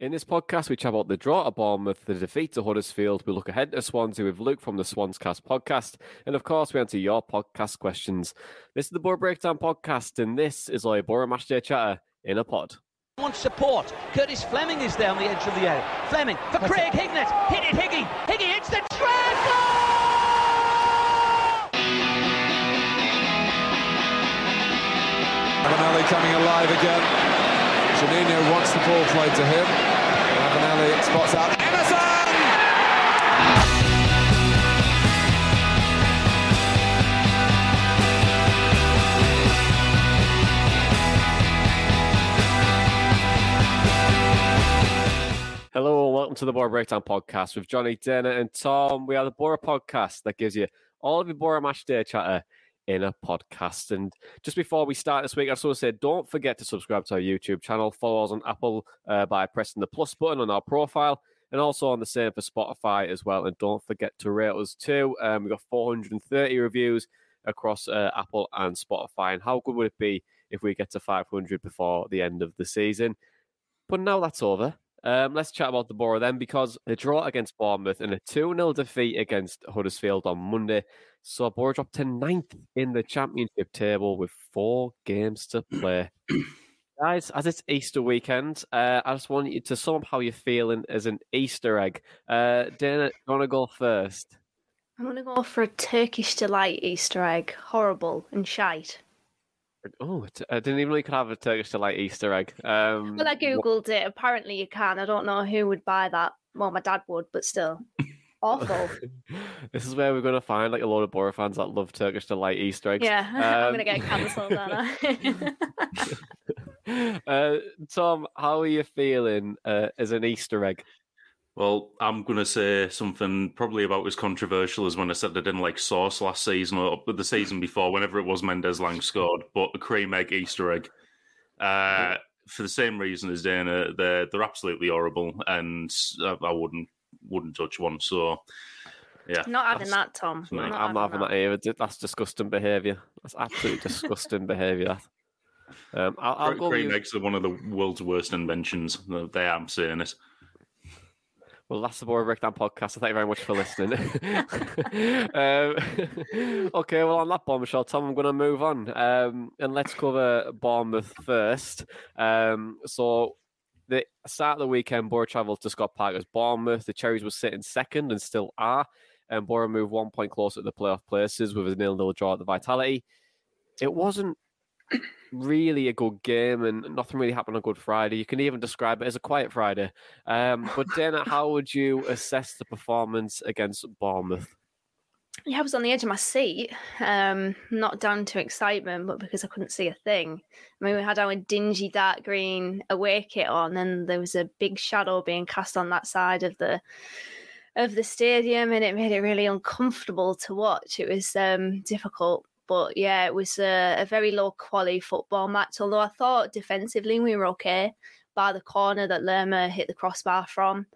In this podcast, we chat about the draw at Bournemouth, the defeat to Huddersfield. We look ahead to Swansea with Luke from the Swanscast podcast. And of course, we answer your podcast questions. This is the Boro Breakdown podcast, and this is our Boro Matchday Chatter in a pod. wants support. Curtis Fleming is down the edge of the area. Fleming for Craig Hignett. Hit it, Higgy. Higgy hits the trap. Goal! Coming alive again. Juninho wants the ball played to him. Ravanelli spots out Emerson! Hello and welcome to the Boro Breakdown podcast with Johnny, Dana, and Tom. We are the Boro podcast that gives you all of your Boro Match Day chatter in a podcast. And just before we start this week, I just want to say don't forget to subscribe to our YouTube channel. Follow us on Apple uh, by pressing the plus button on our profile. And also on the same for Spotify as well. And don't forget to rate us too. Um, we've got 430 reviews across uh, Apple and Spotify. And how good would it be if we get to 500 before the end of the season? But now that's over. Um, let's chat about the Boro then, because the draw against Bournemouth and a 2 0 defeat against Huddersfield on Monday saw Boro drop to ninth in the Championship table with four games to play. Guys, as it's Easter weekend, uh, I just want you to sum up how you're feeling as an Easter egg. Uh, Dana, you want to go first? I'm gonna go for a Turkish delight Easter egg. Horrible and shite. Oh, I didn't even know you could have a Turkish delight Easter egg. Um, Well, I googled it. Apparently, you can. I don't know who would buy that. Well, my dad would, but still, awful. this is where we're going to find like a lot of Boro fans that love Turkish delight Easter eggs. yeah, I'm Um, gonna get cancelled. aren't I? uh, Tom, how are you feeling uh, as an Easter egg? Well, I'm going to say something probably about as controversial as when I said I didn't like sauce last season or the season before, whenever it was Mendez-Laing scored, but a cream egg Easter egg. Uh, for the same reason as Dana, they're they're absolutely horrible, and I, I wouldn't wouldn't touch one. So, yeah, not having that, Tom. No, Not I'm not having that either. That's disgusting behaviour. That's absolutely disgusting behaviour. Um, I'll, I'll Cre- go with cream eggs are one of the world's worst inventions. They am saying it. Well, that's the Boro Breakdown podcast. So thank you very much for listening. um, okay, well, on that bombshell, Tom, I'm going to move on. Um, and let's cover Bournemouth first. Um, so, the start of the weekend, Boro travelled to Scott Parker's Bournemouth. The Cherries were sitting second and still are. And Borough moved one point closer to the playoff places with a nil-nil draw at the Vitality. It wasn't really a good game and nothing really happened on Good Friday. You can even describe it as a quiet Friday. Um, but Dana, how would you assess the performance against Bournemouth? Yeah, I was on the edge of my seat. Um, not down to excitement, but because I couldn't see a thing. I mean, we had our dingy dark green away kit on, and there was a big shadow being cast on that side of the of the stadium, and it made it really uncomfortable to watch. It was um, difficult, but yeah, it was a, a very low quality football match. Although I thought defensively we were okay, by the corner that Lerma hit the crossbar from.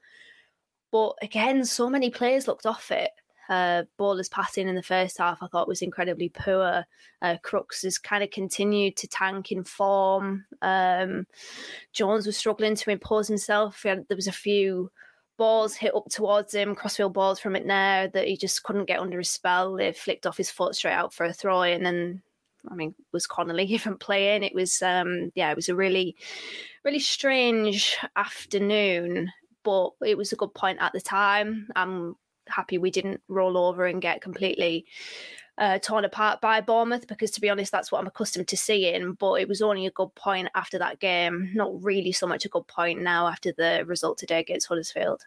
But again, so many players looked off it. Uh, Bola's passing in the first half, I thought was incredibly poor. Uh, Crooks has kind of continued to tank in form. Um, Jones was struggling to impose himself. There was a few balls hit up towards him, crossfield balls from there that he just couldn't get under his spell. They flicked off his foot straight out for a throw and then I mean, was Connolly even playing? It was, um, yeah, it was a really, really strange afternoon, but it was a good point at the time. I'm happy we didn't roll over and get completely uh, torn apart by Bournemouth because, to be honest, that's what I'm accustomed to seeing. But it was only a good point after that game. Not really so much a good point now after the result today against Huddersfield.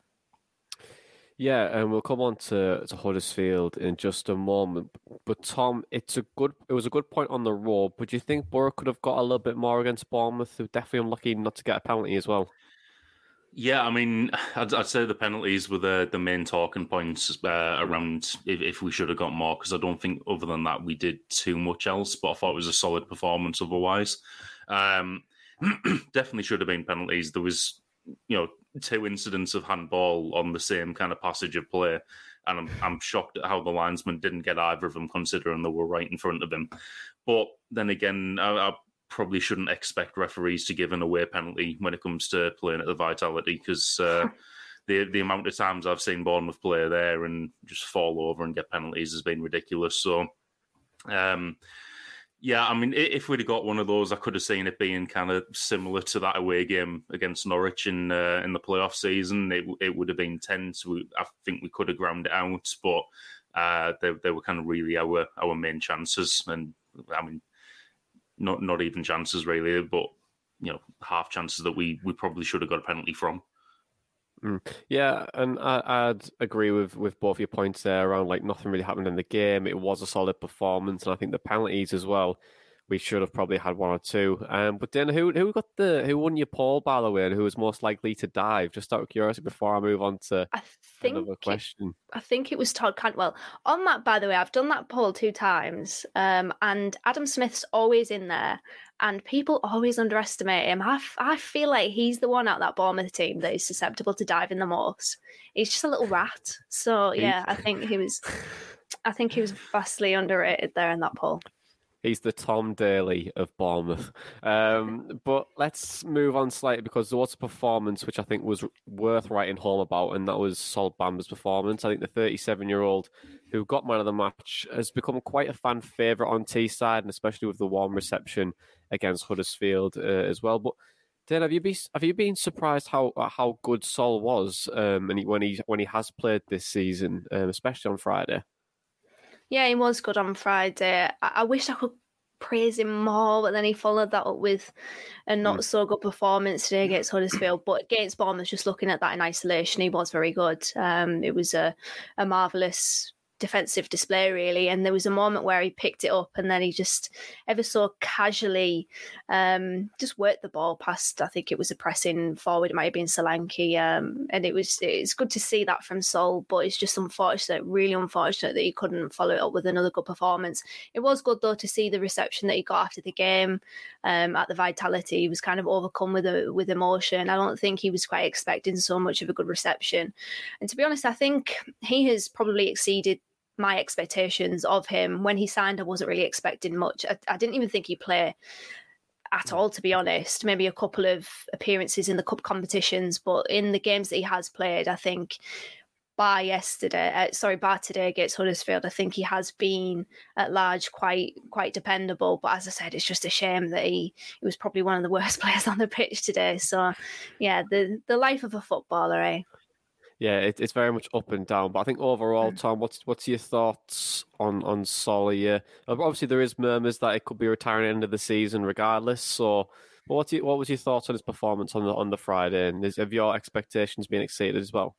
Yeah, and we'll come on to, to Huddersfield in just a moment. But Tom, it's a good it was a good point on the road, but do you think Boro could have got a little bit more against Bournemouth, who definitely unlucky not to get a penalty as well? Yeah, I mean, I'd, I'd, say the penalties were the, the main talking points uh, around if, if, we should have got more, because I don't think other than that we did too much else, but I thought it was a solid performance otherwise. Um, definitely should have been penalties. There was, you know, two incidents of handball on the same kind of passage of play, and I'm, I'm shocked at how the linesman didn't get either of them, considering they were right in front of him. But then again, I, I probably shouldn't expect referees to give an away penalty when it comes to playing at the Vitality because uh, the the amount of times I've seen Bournemouth play there and just fall over and get penalties has been ridiculous. So, um, yeah, I mean, if we'd have got one of those, I could have seen it being kind of similar to that away game against Norwich in uh, in the playoff season. It it would have been tense. We, I think we could have ground it out, but uh, they they were kind of really our our main chances. And I mean, not not even chances really, but you know half chances that we we probably should have got a penalty from. Mm. Yeah, and I, would agree with with both your points there around like nothing really happened in the game. It was a solid performance, and I think the penalties as well. We should have probably had one or two. Um, but then who who got the who won your poll by the way, and who was most likely to dive? Just out of curiosity, before I move on to I think another question. It, I think it was Todd Cantwell. On that, by the way, I've done that poll two times, um, and Adam Smith's always in there, and people always underestimate him. I, f- I feel like he's the one out that Bournemouth team that is susceptible to diving the most. He's just a little rat. So yeah, I think he was. I think he was vastly underrated there in that poll. He's the Tom Daley of Bournemouth. Um, but let's move on slightly because there was a performance which I think was worth writing home about, and that was Sol Bamba's performance. I think the 37 year old who got man of the match has become quite a fan favourite on Teesside, and especially with the warm reception against Huddersfield uh, as well. But Dan, have you been have you been surprised how how good Sol was um, and he, when he when he has played this season, um, especially on Friday? Yeah, he was good on Friday. I, I wish I could praise him more, but then he followed that up with a not mm. so good performance today against Huddersfield. But against Bournemouth, just looking at that in isolation, he was very good. Um, it was a, a marvellous defensive display really. And there was a moment where he picked it up and then he just ever so casually um, just worked the ball past I think it was a pressing forward it might have been Solanke um, and it was it's good to see that from Sol but it's just unfortunate really unfortunate that he couldn't follow it up with another good performance. It was good though to see the reception that he got after the game um, at the Vitality. He was kind of overcome with a, with emotion. I don't think he was quite expecting so much of a good reception. And to be honest I think he has probably exceeded my expectations of him. When he signed, I wasn't really expecting much. I, I didn't even think he'd play at mm. all, to be honest. Maybe a couple of appearances in the cup competitions, but in the games that he has played, I think by yesterday, uh, sorry, by today against Huddersfield, I think he has been at large quite quite dependable. But as I said, it's just a shame that he, he was probably one of the worst players on the pitch today. So, yeah, the the life of a footballer, eh? Yeah, it, it's very much up and down. But I think overall, mm. Tom, what's what's your thoughts on on Solly? Uh, obviously, there is murmurs that it could be retiring at the end of the season, regardless. So, what what was your thoughts on his performance on the on the Friday? And is, have your expectations been exceeded as well?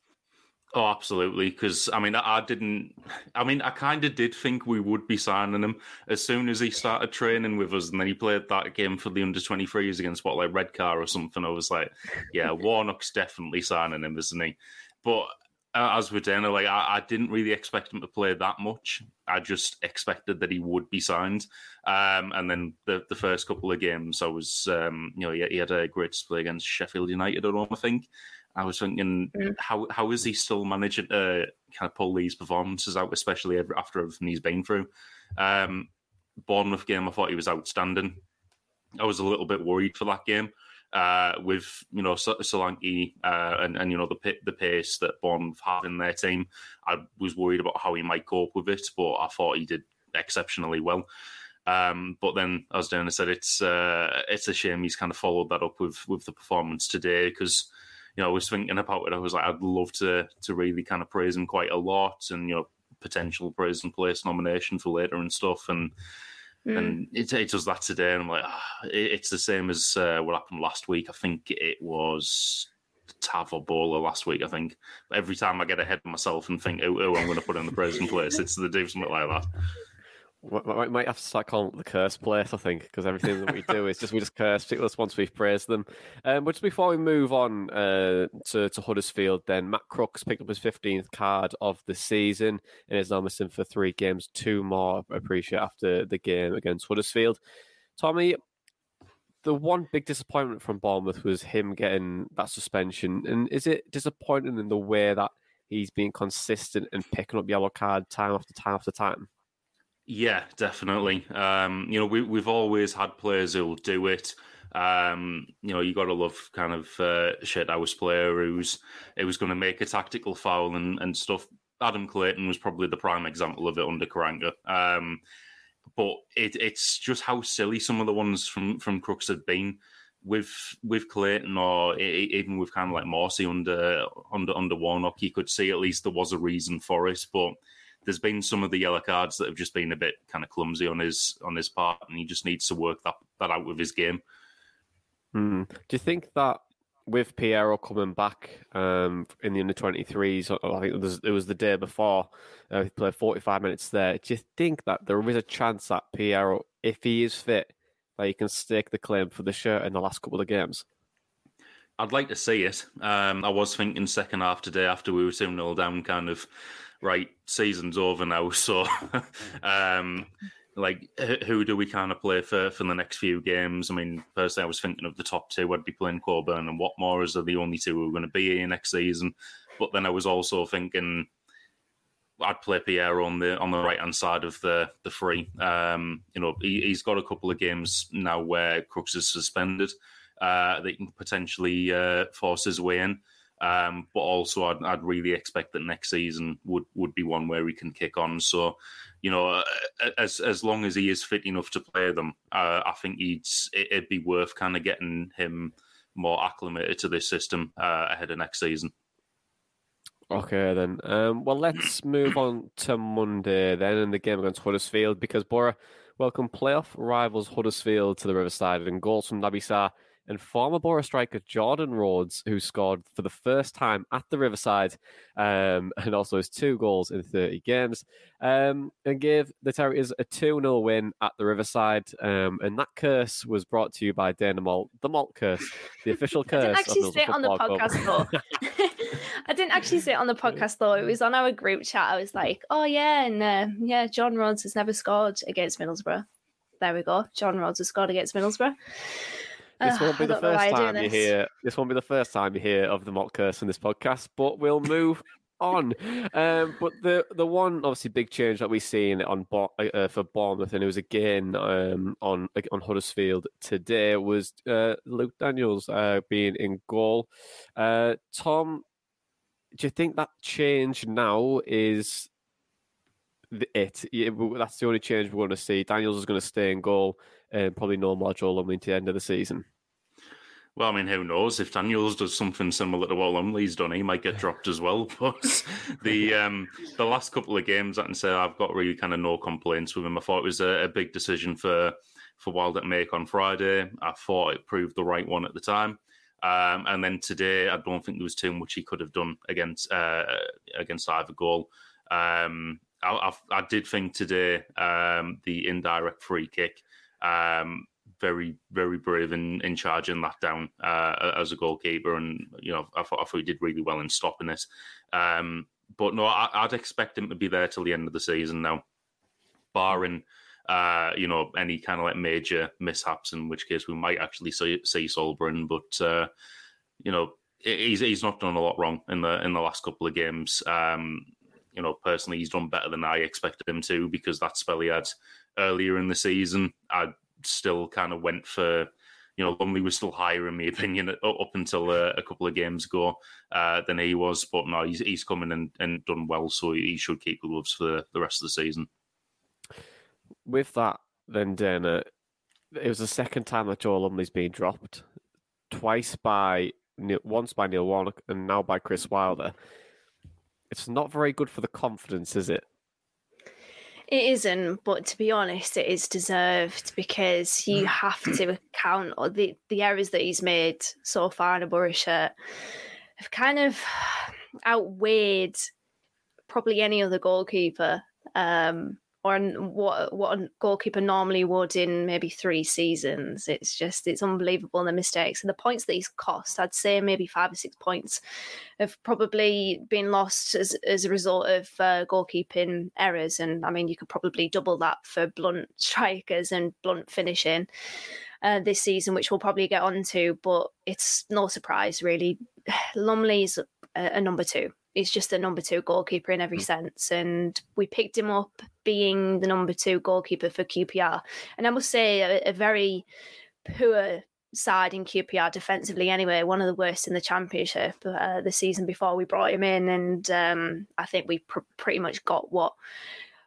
Oh, absolutely. Because I mean, I, I didn't. I mean, I kind of did think we would be signing him as soon as he started training with us, and then he played that game for the under twenty threes against what like Redcar or something. I was like, yeah, Warnock's definitely signing him, isn't he? But uh, as with Dana, like I, I, didn't really expect him to play that much. I just expected that he would be signed. Um, and then the, the first couple of games, I was, um, you know, he, he, had a great display against Sheffield United. I don't think. I was thinking, mm. how how is he still managing to kind of pull these performances out, especially after everything he's been through? Um, Bournemouth game, I thought he was outstanding. I was a little bit worried for that game uh, with you know Solanke uh, and and you know the the pace that Bond have in their team. I was worried about how he might cope with it, but I thought he did exceptionally well. Um, but then, as Dana said, it's uh, it's a shame he's kind of followed that up with with the performance today because you know I was thinking about it. I was like, I'd love to to really kind of praise him quite a lot, and you know potential praise and place nomination for later and stuff, and mm. and it, it does that today, and I'm like, ah, it, it's the same as uh, what happened last week. I think it was Tav or Bola last week, I think. Every time I get ahead of myself and think, oh, oh I'm going to put in the present place, it's the do something like that. We might have to start calling it the curse place, I think, because everything that we do is just we just curse people once we've praised them. Um, but just before we move on uh, to, to Huddersfield, then Matt Crooks picked up his 15th card of the season and is now missing for three games, two more, appreciate, after the game against Huddersfield. Tommy, the one big disappointment from Bournemouth was him getting that suspension. And is it disappointing in the way that he's being consistent and picking up yellow card time after time after time? Yeah, definitely. Um, you know, we, we've always had players who'll do it. Um, you know, you got to love kind of uh, shit house player who's it was going to make a tactical foul and, and stuff. Adam Clayton was probably the prime example of it under Karanka. Um, but it, it's just how silly some of the ones from from Crooks have been with with Clayton or even with kind of like Morsy under under under Warnock. You could see at least there was a reason for it, but there's been some of the yellow cards that have just been a bit kind of clumsy on his on his part, and he just needs to work that that out with his game. Mm. Do you think that with Payero coming back um, in the under 23s, I think it was, it was the day before, uh, he played 45 minutes there. Do you think that there is a chance that Payero, if he is fit, that he can stake the claim for the shirt in the last couple of games? I'd like to see it. Um, I was thinking second half today after we were 2 0 down, kind of, right, season's over now. So, um, like who do we kind of play for for the next few games? I mean, personally, I was thinking of the top two. I'd be playing Coburn and Watmore as are the only two who are going to be here next season. But then I was also thinking I'd play Payero on the on the right hand side of the the free. Um, you know, he, has got a couple of games now where Crooks is suspended. Uh, that can potentially uh, force his way in. Um, but also, I'd, I'd, really expect that next season would, would be one where he can kick on. So, you know, uh, as as long as he is fit enough to play them, uh, I think he'd it'd be worth kind of getting him more acclimated to this system uh, ahead of next season. Okay, then. Um, well, let's move on to Monday then in the game against Huddersfield because Boro welcome playoff rivals Huddersfield to the Riverside and goals from Naby Sarr and former Boro striker Jordan Rhodes, who scored for the first time at the Riverside um, and also has two goals in 30 games, um, and gave the Terriers a 2 0 win at the Riverside. Um, and that curse was brought to you by Dana Malt, the Malt curse, the official curse. I didn't actually say it on the podcast, though. I didn't actually say it on the podcast, though. It was on our group chat. I was like, oh, yeah, and uh, yeah, John Rhodes has never scored against Middlesbrough. There we go. John Rhodes has scored against Middlesbrough. This won't be the first time you hear. This won't be the first time you hear of the mock curse in this podcast, but we'll move on. Um, but the the one obviously big change that we've seen on uh, for Bournemouth, and it was again um, on on Huddersfield today, was uh, Luke Daniels uh, being in goal. Uh, Tom, do you think that change now is it? That's the only change we're going to see. Daniels is going to stay in goal and probably no more Joe Lumley to the end of the season. Well, I mean, who knows? If Daniels does something similar to what Lumley's done, he might get dropped as well. But the um, the last couple of games, I can say I've got really kind of no complaints with him. I thought it was a, a big decision for for Wild at make on Friday. I thought it proved the right one at the time. Um, and then today, I don't think there was too much he could have done against uh, against either goal. Um, I, I, I, did think today um, the indirect free kick um, very, very brave in, in charging that down uh, as a goalkeeper, and you know I thought, I thought he did really well in stopping it. Um, but no, I, would expect him to be there till the end of the season now, barring uh, you know any kind of like major mishaps, in which case we might actually see, see Sol Brynn. But uh, you know he's he's not done a lot wrong in the in the last couple of games. Um, you know, personally, he's done better than I expected him to because that spell he had earlier in the season, I still kind of went for you know, Lumley was still higher in my opinion up until uh, a couple of games ago uh, than he was. But no, he's, he's come in and, and done well, so he should keep the gloves for the, rest of the season. With that, then Dana, it was the second time that Joe Lumley's been dropped, twice by once by Neil Warnock and now by Chris Wilder. It's not very good for the confidence, is it? It isn't, but to be honest, it is deserved because you have to account the the errors that he's made so far in a Boro shirt have kind of outweighed probably any other goalkeeper. Um, or what what a goalkeeper normally would in maybe three seasons. It's just it's unbelievable the mistakes and the points that he's cost. I'd say maybe five or six points have probably been lost as as a result of uh, goalkeeping errors. And I mean, you could probably double that for blunt strikers and blunt finishing. Uh, this season, which we'll probably get onto, but it's no surprise really. Lumley's a, a number two he's just a number two goalkeeper in every mm. sense. And we picked him up being the number two goalkeeper for QPR. And I must say, a, a very poor side in QPR defensively anyway, one of the worst in the championship uh, the season before we brought him in. And um, I think we pr- pretty much got what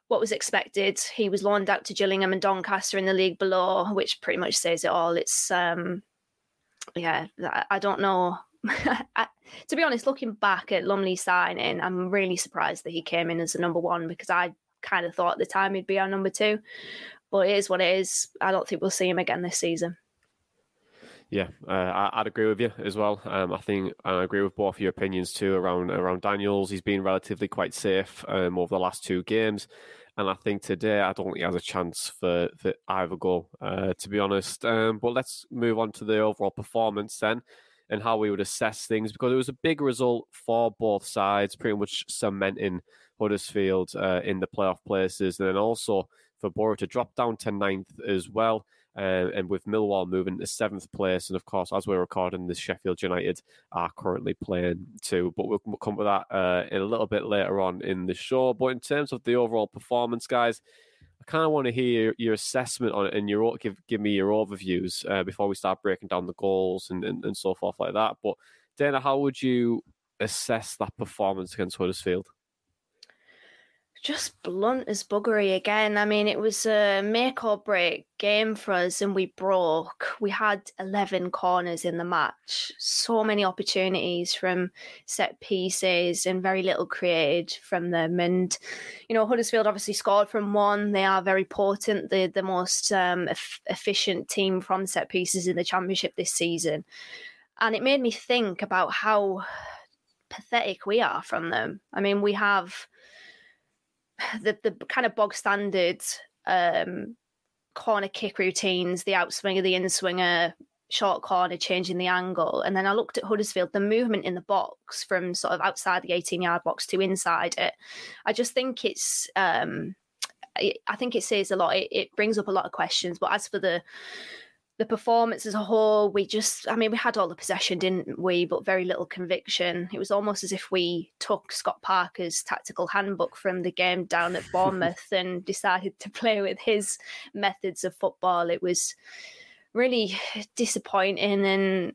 what was expected. He was loaned out to Gillingham and Doncaster in the league below, which pretty much says it all. It's um, yeah, I don't know I, to be honest, looking back at Lumley signing, I'm really surprised that he came in as a number one because I kind of thought at the time he'd be our number two. But it is what it is. I don't think we'll see him again this season. Yeah, uh, I'd agree with you as well. Um, I think I agree with both of your opinions too around around Daniels. He's been relatively quite safe um, over the last two games, and I think today I don't think he has a chance for, for either goal, uh, to be honest. Um, but let's move on to the overall performance then and how we would assess things because it was a big result for both sides, pretty much cementing Huddersfield uh, in the playoff places, and then also for Boro to drop down to ninth as well. Uh, and with Millwall moving to seventh place, and of course, as we're recording this, Sheffield United are currently playing too. But we'll, we'll come to that uh, in a little bit later on in the show. But in terms of the overall performance, guys, I kind of want to hear your assessment on it and your give give me your overviews uh, before we start breaking down the goals and, and, and so forth like that. But Dana, how would you assess that performance against Huddersfield? Just blunt as buggery again. I mean, it was a make or break game for us, and we broke. We had 11 corners in the match, so many opportunities from set pieces, and very little created from them. And, you know, Huddersfield obviously scored from one. They are very potent, the, the most um, e- efficient team from set pieces in the Championship this season. And it made me think about how pathetic we are from them. I mean, we have the the kind of bog standard um, corner kick routines, the outswinger, the inswinger, short corner, changing the angle. And then I looked at Huddersfield, the movement in the box from sort of outside the 18 yard box to inside it. I just think it's, um, I think it says a lot. It, it brings up a lot of questions. But as for the the performance as a whole, we just, I mean, we had all the possession, didn't we? But very little conviction. It was almost as if we took Scott Parker's tactical handbook from the game down at Bournemouth and decided to play with his methods of football. It was really disappointing and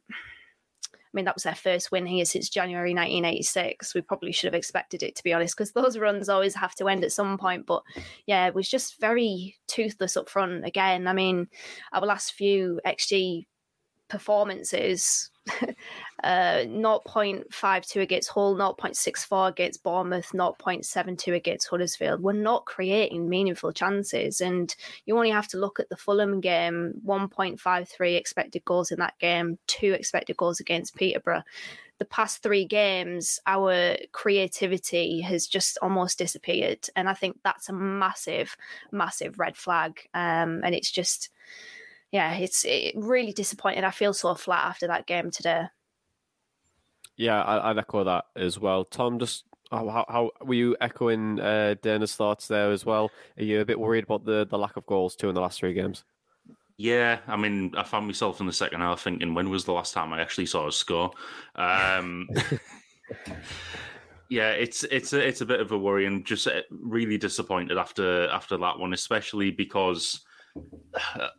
mean, that was their first win here since January 1986. We probably should have expected it, to be honest, because those runs always have to end at some point. But yeah, it was just very toothless up front again. I mean, our last few XG performances uh, 0.52 against Hull, 0.64 against Bournemouth, 0.72 against Huddersfield. We're not creating meaningful chances. And you only have to look at the Fulham game 1.53 expected goals in that game, two expected goals against Peterborough. The past three games, our creativity has just almost disappeared. And I think that's a massive, massive red flag. Um, and it's just yeah, it's it really disappointing. I feel so flat after that game today. Yeah, I, would echo that as well. Tom, just how, how, how were you echoing uh, Dana's thoughts there as well? Are you a bit worried about the, the lack of goals too in the last three games? Yeah, I mean, I found myself in the second half thinking, when was the last time I actually saw a score? Um, yeah, it's it's a, it's a bit of a worry, and just uh, really disappointed after after that one, especially because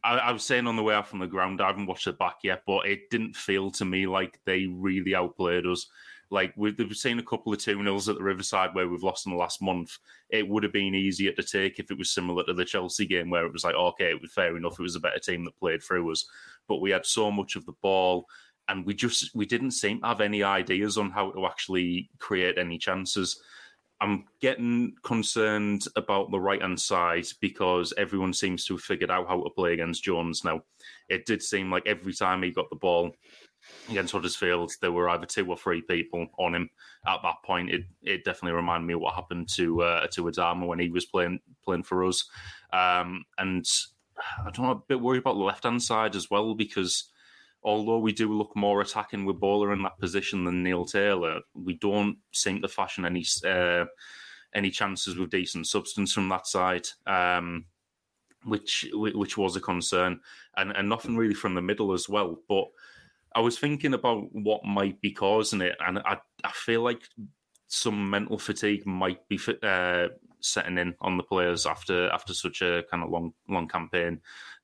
I, I, was saying on the way out from the ground, I haven't watched it back yet, but it didn't feel to me like they really outplayed us. Like we've, we've seen a couple of two nils at the Riverside where we've lost in the last month. It would have been easier to take if it was similar to the Chelsea game where it was like, okay, it was fair enough. It was a better team that played through us, but we had so much of the ball, and we just we didn't seem to have any ideas on how to actually create any chances. I'm getting concerned about the right hand side because everyone seems to have figured out how to play against Jones now. It did seem like every time he got the ball, against Huddersfield, there were either two or three people on him at that point. It it definitely reminded me of what happened to uh, to Adama when he was playing playing for us. Um, and I don't know, a bit worried about the left hand side as well because although we do look more attacking with Bola in that position than Neil Taylor, we don't seem to fashion any uh, any chances with decent substance from that side. Um, which which was a concern, and and nothing really from the middle as well. But I was thinking about what might be causing it, and I I feel like some mental fatigue might be uh, setting in on the players after after such a kind of long long campaign.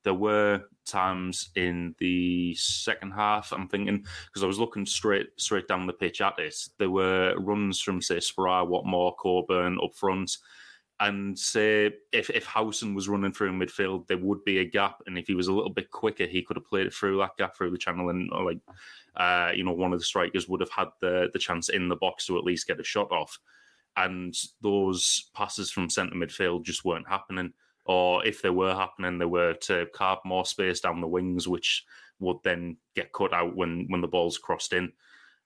There were times in the second half. I'm thinking because I was looking straight straight down the pitch at it. There were runs from say Sporar, Watmore, Coburn up front and say if if Howson was running through midfield, there would be a gap, and if he was a little bit quicker, he could have played it through that gap through the channel, and like uh, you know one of the strikers would have had the the chance in the box to at least get a shot off, and those passes from centre midfield just weren't happening, or if they were happening, they were to carve more space down the wings, which would then get cut out when when the ball's crossed in.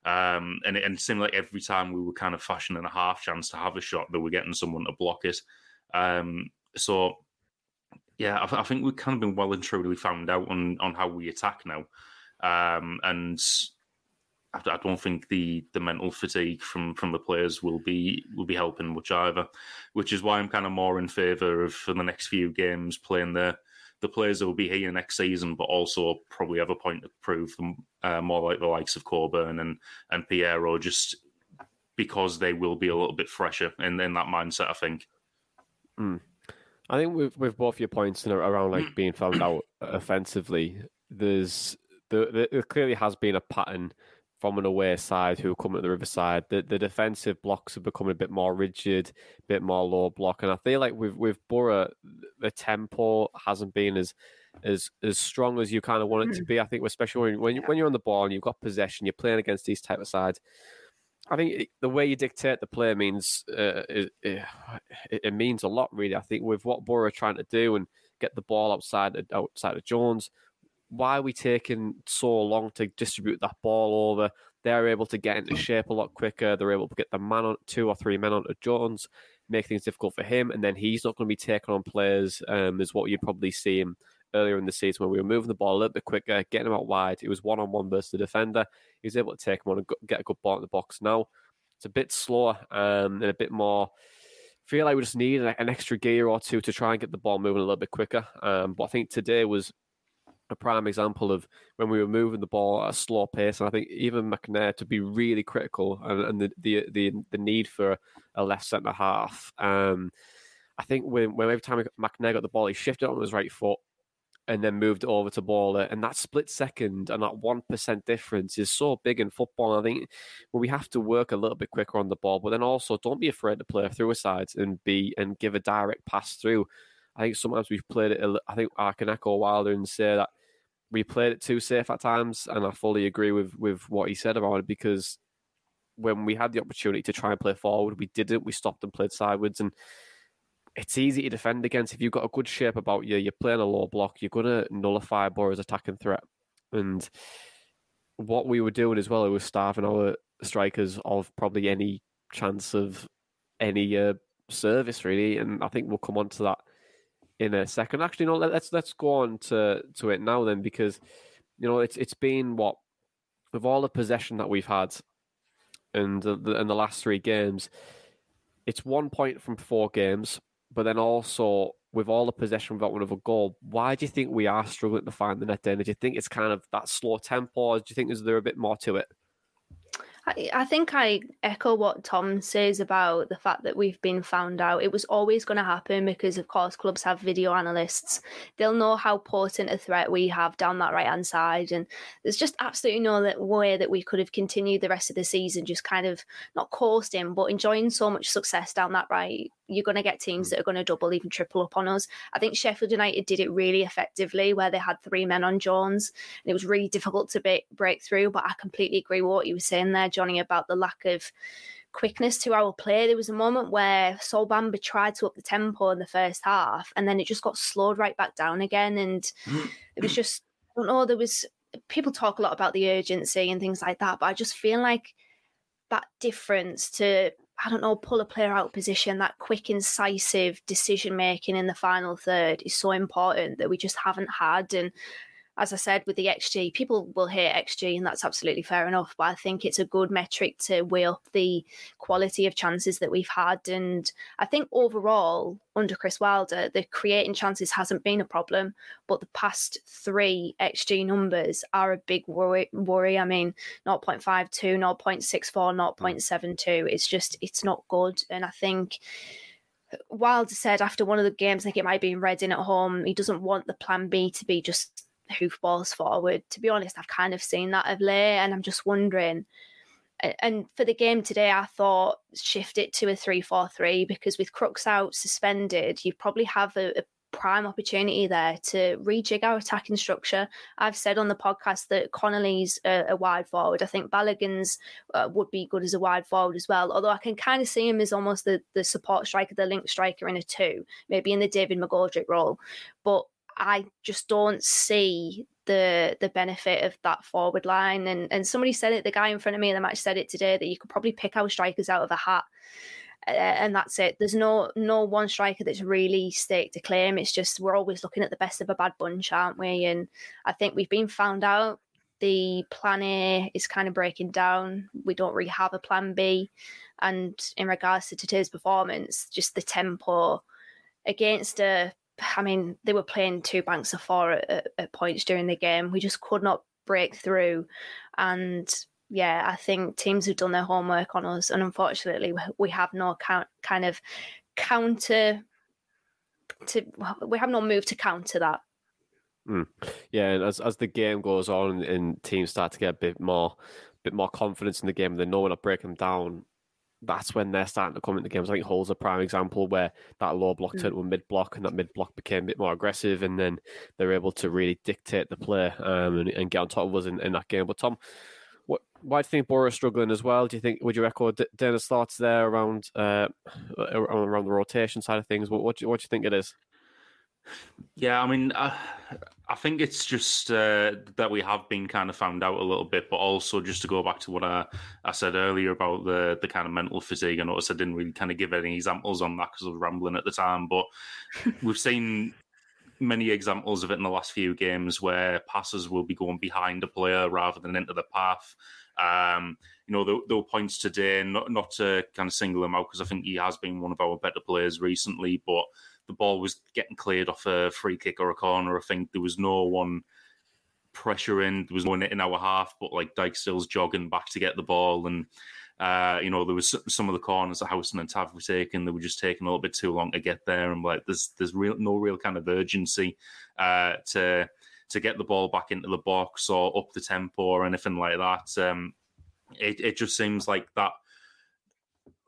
Um, and, it, and like every time we were kind of fashioning a half chance to have a shot, that we're getting someone to block it. Um, so, yeah, I, I, think we've kind of been well and truly found out on, on how we attack now. Um, and I, don't think the, the mental fatigue from, from the players will be will be helping much either, which is why I'm kind of more in favour of for the next few games playing the the players that will be here next season, but also probably have a point to prove them uh, more like the likes of Coburn and and Payero, just because they will be a little bit fresher in, in that mindset. I think. Mm. I think with with both your points around like being found out offensively, there's there, there clearly has been a pattern from an away side who come at the Riverside. The the defensive blocks have become a bit more rigid, a bit more low block, and I feel like with with Boro, the tempo hasn't been as as as strong as you kind of want it to hmm. be. I think, especially when when, you, when you're on the ball and you've got possession, you're playing against these type of sides. I think the way you dictate the play means uh, it, it, it, means a lot, really. I think with what Boro are trying to do and get the ball outside outside of Jones, why are we taking so long to distribute that ball over? They're able to get into shape a lot quicker. They're able to get the man on two or three men onto Jones, make things difficult for him, and then he's not going to be taking on players um, as what you'd probably see him earlier in the season when we were moving the ball a little bit quicker, getting him out wide. It was one on one versus the defender. He was able to take him on and get a good ball in the box. Now it's a bit slower um, and a bit more. Feel like we just need an extra gear or two to try and get the ball moving a little bit quicker. Um, but I think today was a prime example of when we were moving the ball at a slow pace. And I think even McNair to be really critical and, and the, the, the the need for a left centre half. Um, I think when, when every time McNair got the ball, he shifted on his right foot and then moved over to Bola. And that split second and that 1% difference is so big in football. I think well, we have to work a little bit quicker on the ball, but then also don't be afraid to play through a side and be and give a direct pass through. I think sometimes we've played it. I think I can echo Wilder and say that played it too safe at times, and I fully agree with with what he said about it because when we had the opportunity to try and play forward, we didn't. We stopped and played sideways, and it's easy to defend against if you've got a good shape about you. You're playing a low block. You're to nullify Boro's attacking threat, and what we were doing as well, it was starving our strikers of probably any chance of any uh, service really, and I think we'll come on to that in a second. Actually, no, let's let's go on to to it now then, because you know it's it's been what with all the possession that we've had, and the, the, in the last three games, it's one point from four games, but then also with all the possession without one of a goal, why do you think we are struggling to find the net end? Do you think it's kind of that slow tempo, or do you think is there a bit more to it? I, think I echo what Tom says about the fact that we've been found out. It was always going to happen because, of course, clubs have video analysts. They'll know how potent a threat we have down that right hand side. And there's just absolutely no way that we could have continued the rest of the season just kind of not coasting, but enjoying so much success down that right you're going to get teams mm. that are going to double, even triple up on us. I think Sheffield United did it really effectively, where they had three men on Jones, and it was really difficult to be, break through. But I completely agree with what you were saying there, Johnny, about the lack of quickness to our play. There was a moment where Sol Bamba tried to up the tempo in the first half, and then it just got slowed right back down again. And it was just, I don't know, there was people talk a lot about the urgency and things like that, but I just feel like that difference to I don't know, pull a player out position, that quick, incisive decision making in the final third is so important that we just haven't had. And as I said with the XG, people will hear XG, and that's absolutely fair enough. But I think it's a good metric to weigh up the quality of chances that we've had. And I think overall, under Chris Wilder, the creating chances hasn't been a problem, but the past three XG numbers are a big worry. worry. I mean, 0.52, 0.64, mm. 0.72. It's just, it's not good. And I think. Wilder said after one of the games, I think it might be in Reading at home, he doesn't want the plan B to be just hoofballs forward. To be honest, I've kind of seen that of late, and I'm just wondering. And for the game today, I thought shift it to a 3 4 3 because with Crooks out suspended, you probably have a, a prime opportunity there to rejig our attacking structure. I've said on the podcast that Connolly's a, a wide forward. I think Balogun's uh, would be good as a wide forward as well. Although I can kind of see him as almost the, the support striker, the link striker in a two, maybe in the David McGoldrick role. But I just don't see the the benefit of that forward line. And and somebody said it, the guy in front of me in the match said it today that you could probably pick our strikers out of a hat. Uh, and that's it. There's no no one striker that's really stake to claim. It's just we're always looking at the best of a bad bunch, aren't we? And I think we've been found out. The plan A is kind of breaking down. We don't really have a plan B. And in regards to today's performance, just the tempo against a I mean, they were playing two banks of four at, at, points during the game. We just could not break through. And yeah, I think teams have done their homework on us. And unfortunately, we have no count, kind of counter to, we have no move to counter that. Mm. Yeah, and as as the game goes on and teams start to get a bit more, bit more confidence in the game, they know when to break them down that's when they're starting to come into games. I think Hull's a prime example where that low block turned to a mid block, and that mid block became a bit more aggressive, and then they're able to really dictate the play um, and, and, get on top of us in, in, that game. But Tom, what, why do you think Boro is struggling as well? Do you think would you echo Dana's thoughts there around uh, around the rotation side of things? What what do, you, what do you think it is? Yeah, I mean, I, I think it's just uh, that we have been kind of found out a little bit, but also just to go back to what I, I said earlier about the the kind of mental fatigue. I noticed I didn't really kind of give any examples on that because I was rambling at the time, but we've seen many examples of it in the last few games where passes will be going behind a player rather than into the path. Um, you know, there, there, were points today, not not to kind of single him out because I think he has been one of our better players recently, but the ball was getting cleared off a free kick or a corner. I think there was no one pressuring. There was no one in our half, but like Dijksteel's jogging back to get the ball. And, uh, you know, there was some of the corners that Howson and Tav were taking. They were just taking a little bit too long to get there. And like, there's there's real no real kind of urgency uh, to to get the ball back into the box or up the tempo or anything like that. Um, it, it just seems like that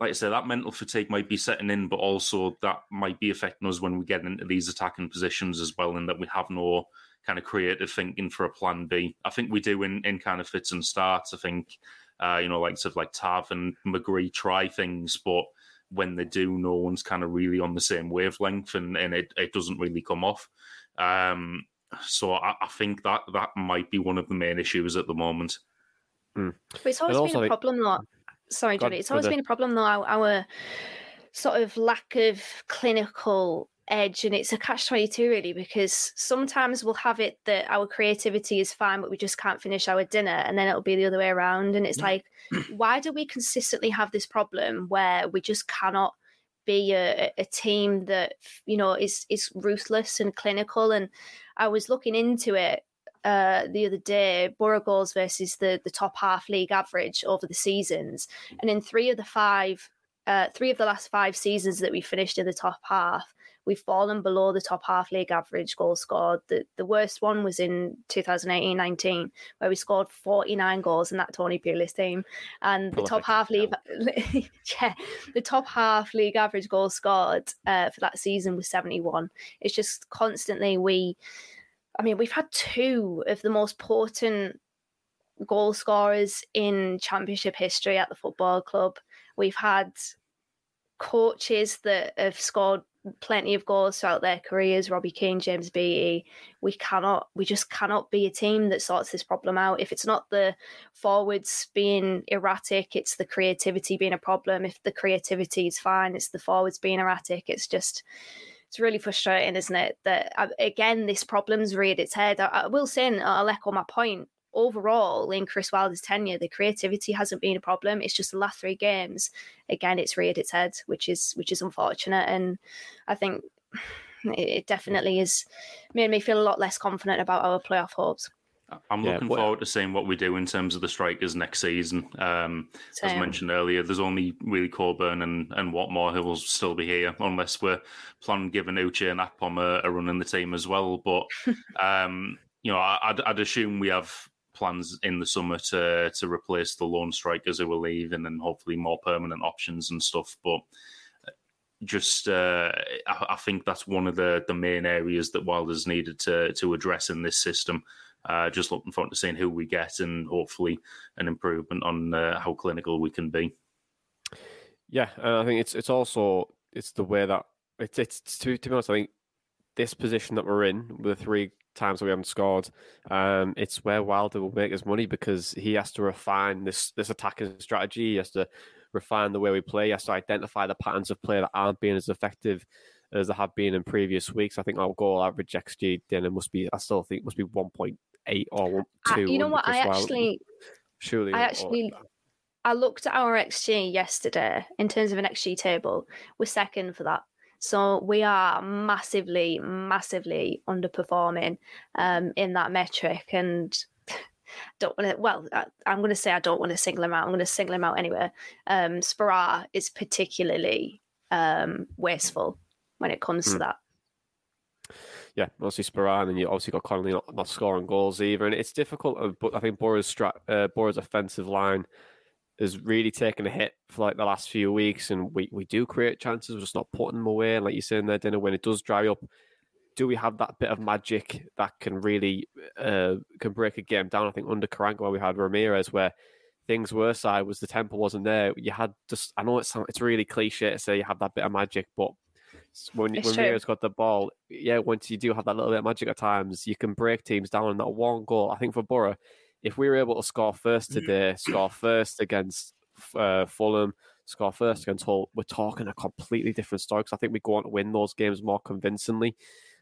like I said, that mental fatigue might be setting in, but also that might be affecting us when we get into these attacking positions as well, and that we have no kind of creative thinking for a plan B. I think we do in, in kind of fits and starts. I think, uh, you know, like sort of like Tav and McGree try things, but when they do, no one's kind of really on the same wavelength, and, and it, it doesn't really come off. Um, so I, I think that that might be one of the main issues at the moment. Mm. But it's always been a problem, though sorry, Johnny. It's always been a problem though. Our, our, sort of lack of clinical edge, and it's a catch twenty two really because sometimes we'll have it that our creativity is fine, but we just can't finish our dinner, and then it'll be the other way around. And it's like, why do we consistently have this problem where we just cannot? be a, a team that you know is is ruthless and clinical and i was looking into it uh, the other day Boro goals versus the the top half league average over the seasons, and in three of the five, uh, three of the last five seasons that we finished in the top half, we've fallen below the top half league average goal scored. The the worst one was in 2018-19, where we scored 49 goals in that Tony Pulis team, and the top half league, yeah, the top half league average goal scored uh, for that season was 71. It's just constantly we, I mean, we've had two of the most potent goal scorers in championship history at the football club. We've had coaches that have scored plenty of goals throughout their careers robbie keane james beattie. We cannot we just cannot be a team that sorts this problem out. If it's not the forwards being erratic it's the creativity being a problem. If the creativity is fine it's the forwards being erratic. It's just it's really frustrating isn't it that uh, again this problem's reared its head i, I will say and i'll echo my point overall in Chris Wilder's tenure, the creativity hasn't been a problem. It's just the last three games, again, it's reared its head, which is which is unfortunate. And I think it definitely has made me feel a lot less confident about our playoff hopes. I'm looking yeah, forward to seeing what we do in terms of the strikers next season. Um, as mentioned earlier, there's only really Coburn and, and Watmore who will still be here, unless we're planning giving Uche and Akpom a, a run in the team as well. But um, you know, I'd, I'd assume we have plans in the summer to to replace the lone strikers who will leave, and then hopefully more permanent options and stuff. But uh, just uh, I, I, think that's one of the the main areas that Wilder's needed to to address in this system. Uh, just looking forward to seeing who we get and hopefully an improvement on uh, how clinical we can be. Yeah, and I think it's it's also it's the way that it's it's to, to be honest. I think this position that we're in the three times that we haven't scored. Um, it's where Wilder will make his money because he has to refine this this attacking strategy. He has to refine the way we play. He has to identify the patterns of play that aren't being as effective as they have been in previous weeks. I think our goal average XG dinner must be. I still think must be one point eight or two. you know what? I actually, surely, I actually. Or, I looked at our XG yesterday in terms of an XG table. We're second for that so we are massively, massively underperforming um, in that metric. And don't want to, well, I, am going to say I don't want to single him out. I'm going to single him out anyway. Um, Sporar is particularly um, wasteful when it comes mm. to hmm. that. Yeah, mostly Sporar, and you obviously got Connolly not, not scoring goals either. And it's difficult, but I think Boro's, strat, uh, Boro's offensive line has really taken a hit for like the last few weeks, and we, we do create chances, we're just not putting them away. And like you said in there, Dana when it does dry up, do we have that bit of magic that can really uh, can break a game down? I think under Karanka we had Ramirez where things were side was the tempo wasn't there. You had just I know it's it's really cliche to say you have that bit of magic, but when, it's when Ramirez got the ball, yeah, once you do have that little bit of magic at times, you can break teams down in that one goal. I think for Boro, if we were able to score first mm. today, score first against uh, Fulham, score first against Hull, we're talking a completely different story. Because I think we go on to win those games more convincingly.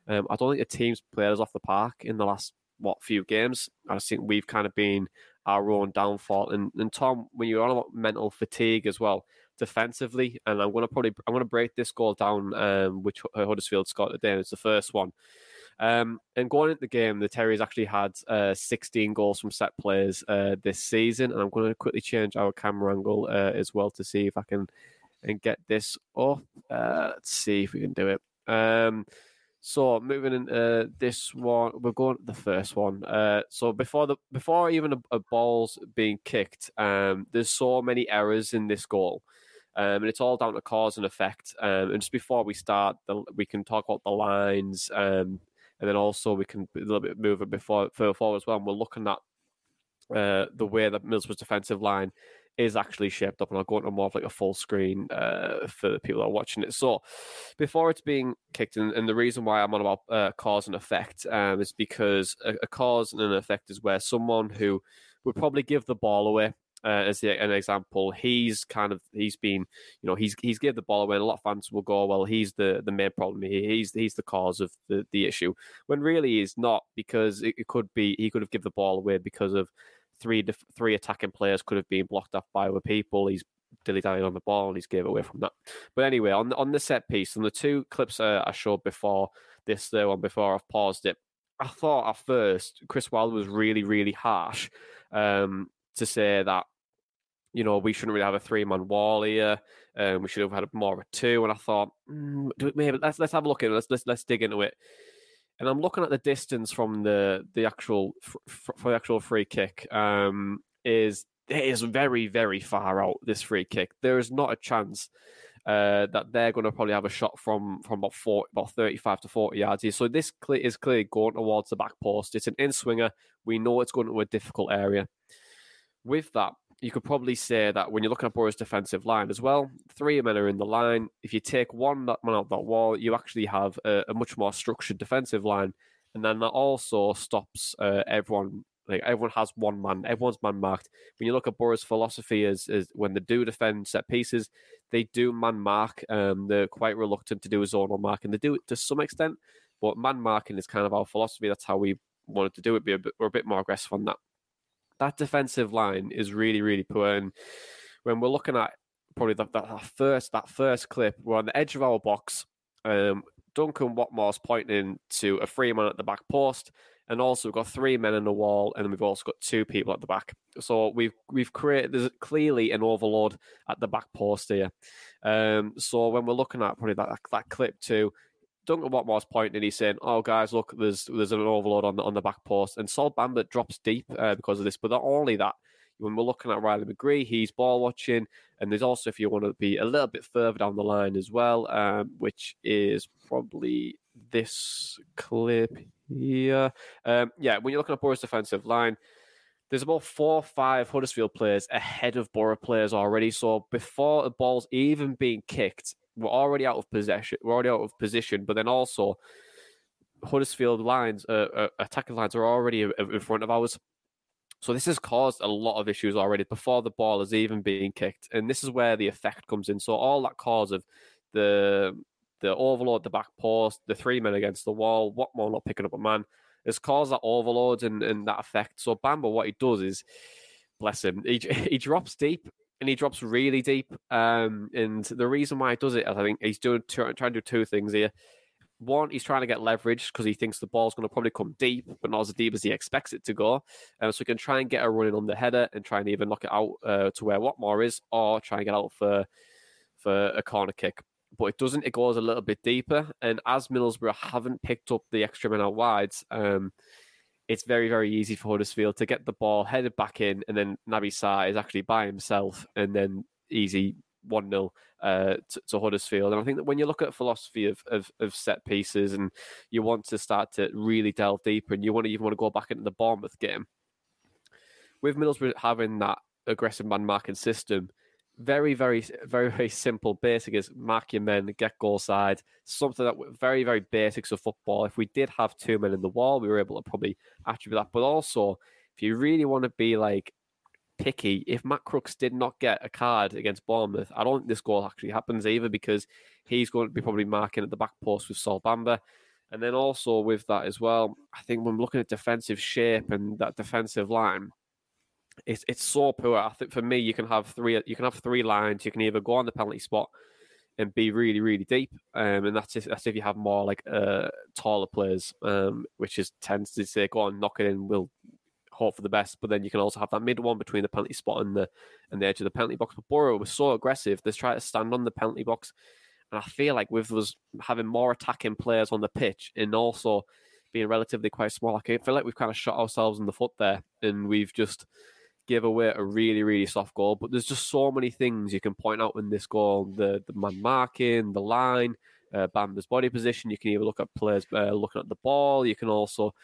Um, I don't think the team's played us off the park in the last what few games. I think we've kind of been our own downfall. And, and Tom, when you're on about mental fatigue as well, defensively, and I'm going to probably I'm going to break this goal down, um, which Huddersfield scored today. It's the first one. Um, and going into the game, the Terriers actually had uh, 16 goals from set players uh, this season. And I'm going to quickly change our camera angle uh, as well to see if I can and get this up. Uh, let's see if we can do it. Um, so moving into this one, we're going to the first one. Uh, so before the before even a, a ball's being kicked, um, there's so many errors in this goal. Um, and it's all down to cause and effect. Um, and just before we start, the, we can talk about the lines um, and then also we can a little bit move it before further forward as well. And we're looking at uh, the way that Middlesbrough's defensive line is actually shaped up, and I'll go into more of like a full screen uh, for the people that are watching it. So, before it's being kicked, and, and the reason why I'm on about uh, cause and effect um, is because a, a, cause and an effect is where someone who would probably give the ball away uh, as the, an example, he's kind of he's been, you know, he's he's gave the ball away. And a lot of fans will go, well, he's the the main problem. Here. He's he's the cause of the the issue. When really he's not, because it, it could be he could have given the ball away because of three three attacking players could have been blocked off by other people. He's dilly dallying on the ball and he's gave away from that. But anyway, on on the set piece, and the two clips uh, I showed before this, the one before I've paused it. I thought at first Chris Wilder was really, really harsh um, to say that you know, we shouldn't really have a three man wall here. Um, we should have had more of a two. And I thought, mm, maybe let's let's have a look at it. Let's let's let's dig into it. And I'm looking at the distance from the the actual for the actual free kick. Um, is it is very very far out. This free kick. There is not a chance. Uh, that they're going to probably have a shot from from about 40, about 35 to 40 yards here. So this is clearly going towards the back post. It's an in swinger. We know it's going to a difficult area. With that, you could probably say that when you're looking at Boro's defensive line as well, three men are in the line. If you take one man out that wall, you actually have a, a much more structured defensive line, and then that also stops uh, everyone. Like everyone has one man, everyone's man marked. When you look at Boro's philosophy, is is when they do defend set pieces, they do man mark. Um, they're quite reluctant to do a zonal mark, and they do it to some extent. But man marking is kind of our philosophy. That's how we wanted to do it. Be a bit, we're a bit more aggressive on that that defensive line is really, really poor. And when we're looking at probably that, first that first clip, we're on the edge of our box. Um, Duncan Watmore's pointing to a free man at the back post, and also we've got three men in the wall, and we've also got two people at the back. So we've we've created there's clearly an overload at the back post here. Um, so when we're looking at probably that that clip too, Duncan Watmore's pointing, he's saying, "Oh, guys, look, there's there's an overload on the on the back post," and Sol Bamba drops deep uh, because of this. But not only that, when we're looking at Riley McGree, he's ball watching, and there's also if you want to be a little bit further down the line as well, um, which is probably this clip here. Um, yeah, when you're looking at Boro's defensive line, there's about four or five Huddersfield players ahead of Boro players already. So before the ball's even being kicked, we're already out of possession. We're already out of position, but then also Huddersfield lines, uh, uh, attacking lines, are already in front of ours. So this has caused a lot of issues already before the ball is even being kicked, and this is where the effect comes in. So all that cause of the the overload, the back post, the three men against the wall, Watmore not picking up a man, has caused that overload and, and that effect. So Bamba, what he does is, bless him, he, he drops deep and he drops really deep. Um, and the reason why he does it, I think he's doing trying to do two things here. One, he's trying to get leverage because he thinks the ball's going to probably come deep, but not as deep as he expects it to go. Um, so he can try and get a running on the header and try and even knock it out uh, to where Watmore is, or try and get out for for a corner kick. But it doesn't. It goes a little bit deeper, and as Middlesbrough haven't picked up the extra men out wide, um, it's very, very easy for Huddersfield to get the ball headed back in, and then Naby Sarr is actually by himself, and then easy 1 0 uh, to, to, Huddersfield. And I think that when you look at philosophy of, of, of, set pieces and you want to start to really delve deeper and you want to even want to go back into the Bournemouth game, with Middlesbrough having that aggressive man marking system, very, very, very, very simple, basic is mark your men, get goal side. Something that very, very basics of football. If we did have two men in the wall, we were able to probably attribute that. But also, if you really want to be like picky, if Matt Crooks did not get a card against Bournemouth, I don't think this goal actually happens either because he's going to be probably marking at the back post with Sol Bamba. And then also with that as well, I think when looking at defensive shape and that defensive line, it's it's so poor. I think for me, you can have three you can have three lines. You can either go on the penalty spot and be really really deep, um, and that's if that's if you have more like uh, taller players, um, which is tends to say go on knock it in. We'll hope for the best, but then you can also have that mid one between the penalty spot and the and the edge of the penalty box. But Boro was so aggressive; they try to stand on the penalty box, and I feel like with us having more attacking players on the pitch and also being relatively quite small, I feel like we've kind of shot ourselves in the foot there, and we've just give away a really, really soft goal. But there's just so many things you can point out in this goal: the the man marking, the line, uh, Bamba's body position. You can even look at players uh, looking at the ball. You can also,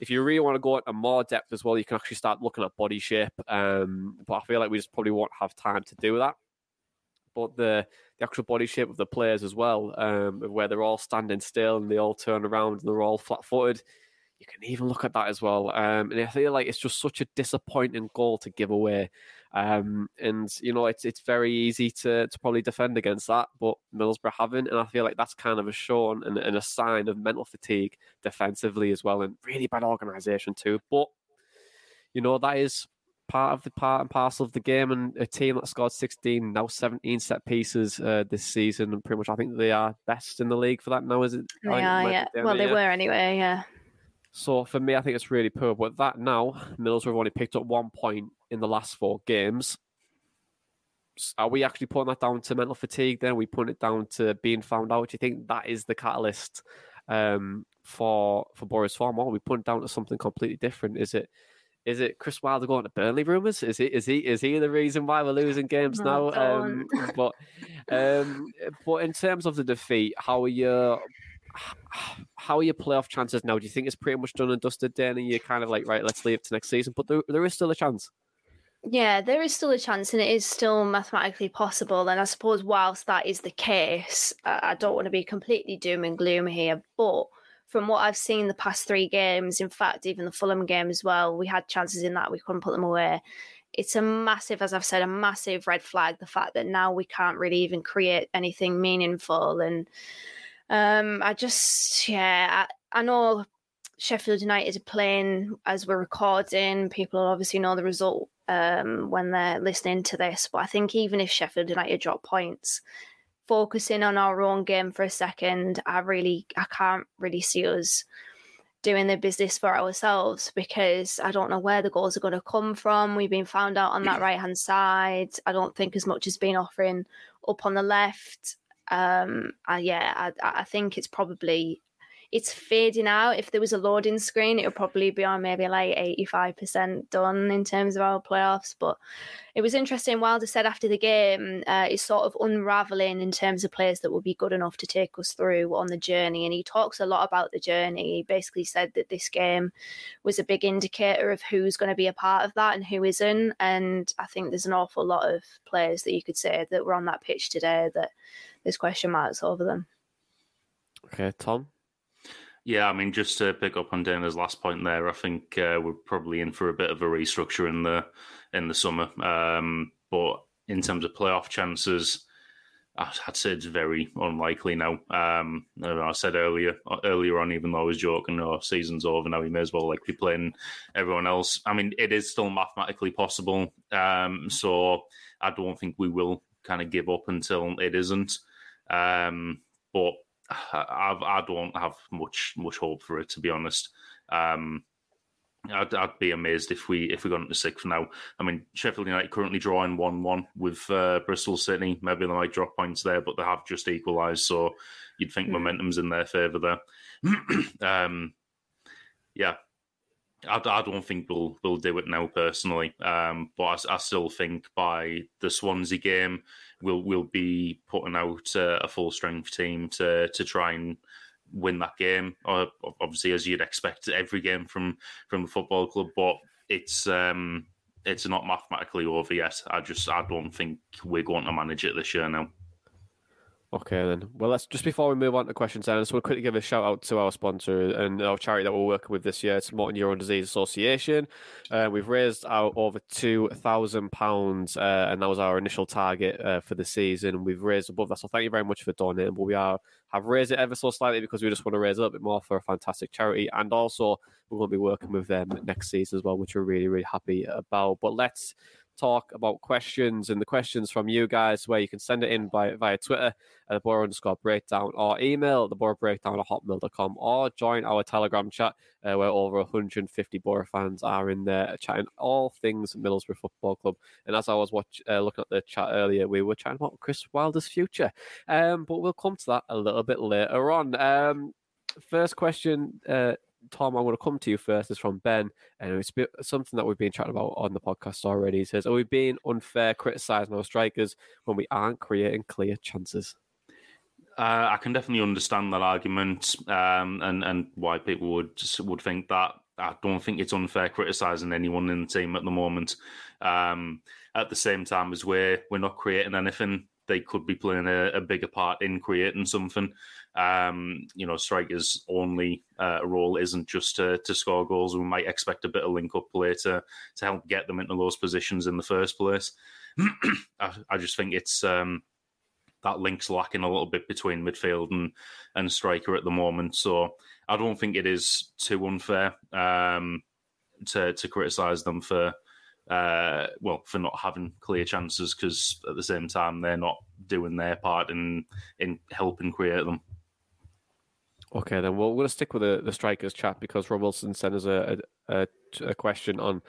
if you really want to go into more depth as well, you can actually start looking at body shape. Um, but I feel like we just probably won't have time to do that. But the the actual body shape of the players as well, um, where they're all standing still and they all turn around and they're all flat footed you can even look at that as well. Um, and I feel like it's just such a disappointing goal to give away. Um, and you know, it's it's very easy to to probably defend against that, but Middlesbrough haven't, and I feel like that's kind of a show and, and a sign of mental fatigue defensively as well, and really bad organisation too. But you know, that is part of the part and parcel of the game. And a team that scored 16, now 17 set pieces uh, this season, and pretty much I think they are best in the league for that now. Is it? They are, yeah. Well, they yeah. were anyway, yeah. So for me, I think it's really poor. But that now, Middlesbrough have only picked up one point in the last four games. Are we actually putting that down to mental fatigue? Then are we putting it down to being found out? Do you think that is the catalyst um, for for Boro's Form? Or are we putting it down to something completely different? Is it is it Chris Wilder going to Burnley rumours? Is he is he is he the reason why we're losing games No, now? Um, but um, but in terms of the defeat, how are your how are your playoff chances now? Do you think it's pretty much done and dusted? Then and you're kind of like right, let's leave it to next season. But there, there is still a chance. Yeah, there is still a chance, and it is still mathematically possible. And I suppose, whilst that is the case, I don't want to be completely doom and gloom here. But from what I've seen the past three games, in fact, even the Fulham game as well, we had chances in that we couldn't put them away. It's a massive, as I've said, a massive red flag. The fact that now we can't really even create anything meaningful, and um, I just, yeah, I, I know Sheffield United are playing as we're recording. People obviously know the result um, when they're listening to this. But I think even if Sheffield United drop points, focusing on our own game for a second, I really, I can't really see us doing the business for ourselves because I don't know where the goals are going to come from. We've been found out on that right hand side. I don't think as much has been offering up on the left. Um, yeah, I, I think it's probably it's fading out. If there was a loading screen, it would probably be on maybe like 85% done in terms of our playoffs. But it was interesting. Wilder said after the game, uh, it's sort of unraveling in terms of players that will be good enough to take us through on the journey. And he talks a lot about the journey. He basically said that this game was a big indicator of who's going to be a part of that and who isn't. And I think there's an awful lot of players that you could say that were on that pitch today that there's question marks over them. Okay, Tom. Yeah, I mean, just to pick up on Dana's last point there, I think uh, we're probably in for a bit of a restructure in the in the summer. Um, but in terms of playoff chances, I'd say it's very unlikely now. Um, I said earlier earlier on, even though I was joking, oh, season's over now. We may as well like be playing everyone else. I mean, it is still mathematically possible. Um, so I don't think we will kind of give up until it isn't. Um, but I, I don't have much much hope for it to be honest. Um, I'd, I'd, be amazed if we if we got into sixth now. I mean, Sheffield United currently drawing one one with uh, Bristol City. Maybe they might drop points there, but they have just equalised, so you'd think mm. momentum's in their favour there. um, yeah, I, I, don't think we'll we'll do it now personally, um, but I, I, still think by the Swansea game we'll we'll be putting out a, full strength team to to try and win that game. Or obviously, as you'd expect, every game from from the football club, but it's um, it's not mathematically over yet. I just I don't think we're going to manage it this year now. Okay, then. Well, let's just before we move on to questions, then, I just want to quickly give a shout out to our sponsor and our charity that we're working with this year. It's Motor Neurone Disease Association. Uh, we've raised out over two thousand uh, pounds, and that was our initial target uh, for the season. We've raised above that, so thank you very much for donating. But we are have raised it ever so slightly because we just want to raise a little bit more for a fantastic charity, and also we're going to be working with them next season as well, which we're really really happy about. But let's talk about questions and the questions from you guys, where you can send it in by, via Twitter at the Boro underscore breakdown or email the Boro breakdown at hotmail.com or join our Telegram chat uh, where over 150 Boro fans are in there chatting all things Middlesbrough Football Club. And as I was watch, uh, looking at the chat earlier, we were chatting about Chris Wilder's future. Um, but we'll come to that a little bit later on. Um, first question. Uh, Tom, I'm going to come to you first. Is from Ben, and it's something that we've been chatting about on the podcast already. Says, "Are we being unfair, criticising our strikers when we aren't creating clear chances?" Uh, I can definitely understand that argument, um, and and why people would would think that. I don't think it's unfair criticising anyone in the team at the moment. Um, at the same time as we're we're not creating anything, they could be playing a, a bigger part in creating something. Um, you know, strikers' only uh, role isn't just to, to score goals. We might expect a bit of link up play to, to help get them into those positions in the first place. I, I, just think it's um, that link's lacking a little bit between midfield and, and striker at the moment. So I don't think it is too unfair um, to to criticise them for uh, well, for not having clear chances because at the same time they're not doing their part in in helping create them. Okay, then we'll, we'll stick with the, the strikers chat because Rob Wilson sent us a, a, a question on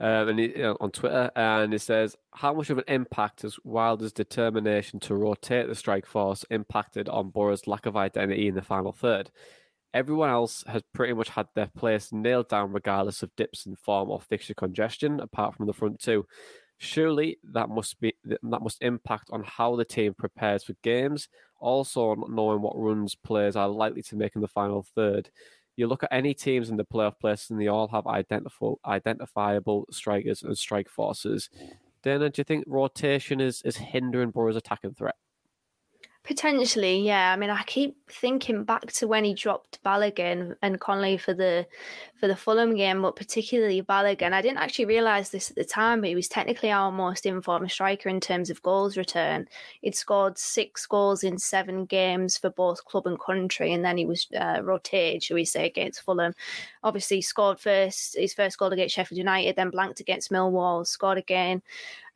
um, and he, on Twitter, and it says, "How much of an impact has Wilder's determination to rotate the strike force impacted on Boro's lack of identity in the final third? Everyone else has pretty much had their place nailed down, regardless of dips in form or fixture congestion, apart from the front two. Surely that must be that must impact on how the team prepares for games. Also, knowing what runs players are likely to make in the final third. you look at any teams in the playoff place and they all have identifiable identifiable strikers and strike forces. Dana, do you think rotation is, is hindering Boro's attacking threat? Potentially, yeah. I mean, I keep thinking back to when he dropped Balogun and Connolly for the for the Fulham game, but particularly Balogun. I didn't actually realise this at the time, but he was technically our most informed striker in terms of goals return. He'd scored six goals in seven games for both club and country, and then he was uh, rotated, shall we say, against Fulham. Obviously, scored first his first goal against Sheffield United, then blanked against Millwall, scored again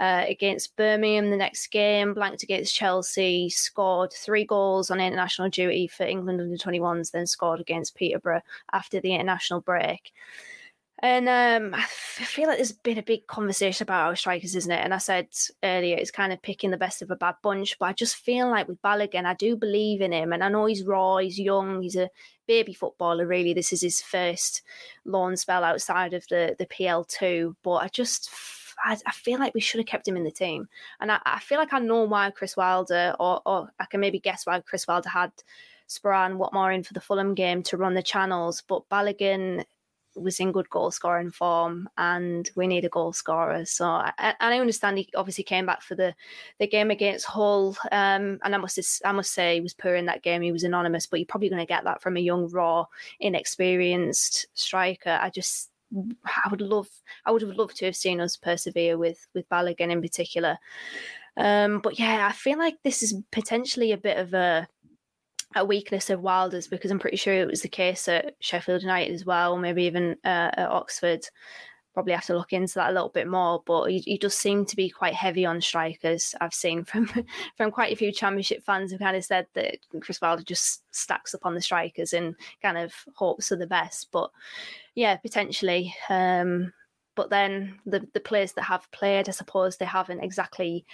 uh, against Birmingham the next game, blanked against Chelsea, scored three goals on international duty for England under 21s, then scored against Peterborough after the international break. And um, I feel like there's been a big conversation about our strikers, isn't it? And I said earlier, it's kind of picking the best of a bad bunch. But I just feel like with Balogun, I do believe in him. And I know he's raw, he's young, he's a baby footballer, really. This is his first loan spell outside of the, the PL2. But I just I, I, feel like we should have kept him in the team. And I, I feel like I know why Chris Wilder, or, or, I can maybe guess why Chris Wilder had Sporar and Watmore in for the Fulham game to run the channels. But Balogun was in good goal scoring form, and we need a goal scorer. So, I, and I understand he obviously came back for the, the game against Hull, um, and I must I must say he was poor in that game. He was anonymous, but you're probably going to get that from a young, raw, inexperienced striker. I just I would love, I would have loved to have seen us persevere with with Balogun in particular. Um, but yeah, I feel like this is potentially a bit of a a weakness of Wilder's because I'm pretty sure it was the case at Sheffield United as well, maybe even uh, at Oxford probably have to look into that a little bit more. But he, he, does seem to be quite heavy on strikers. I've seen from from quite a few Championship fans who kind of said that Chris Wilder just stacks up on the strikers and kind of hopes for the best. But yeah, potentially. Um, but then the the players that have played, I suppose they haven't exactly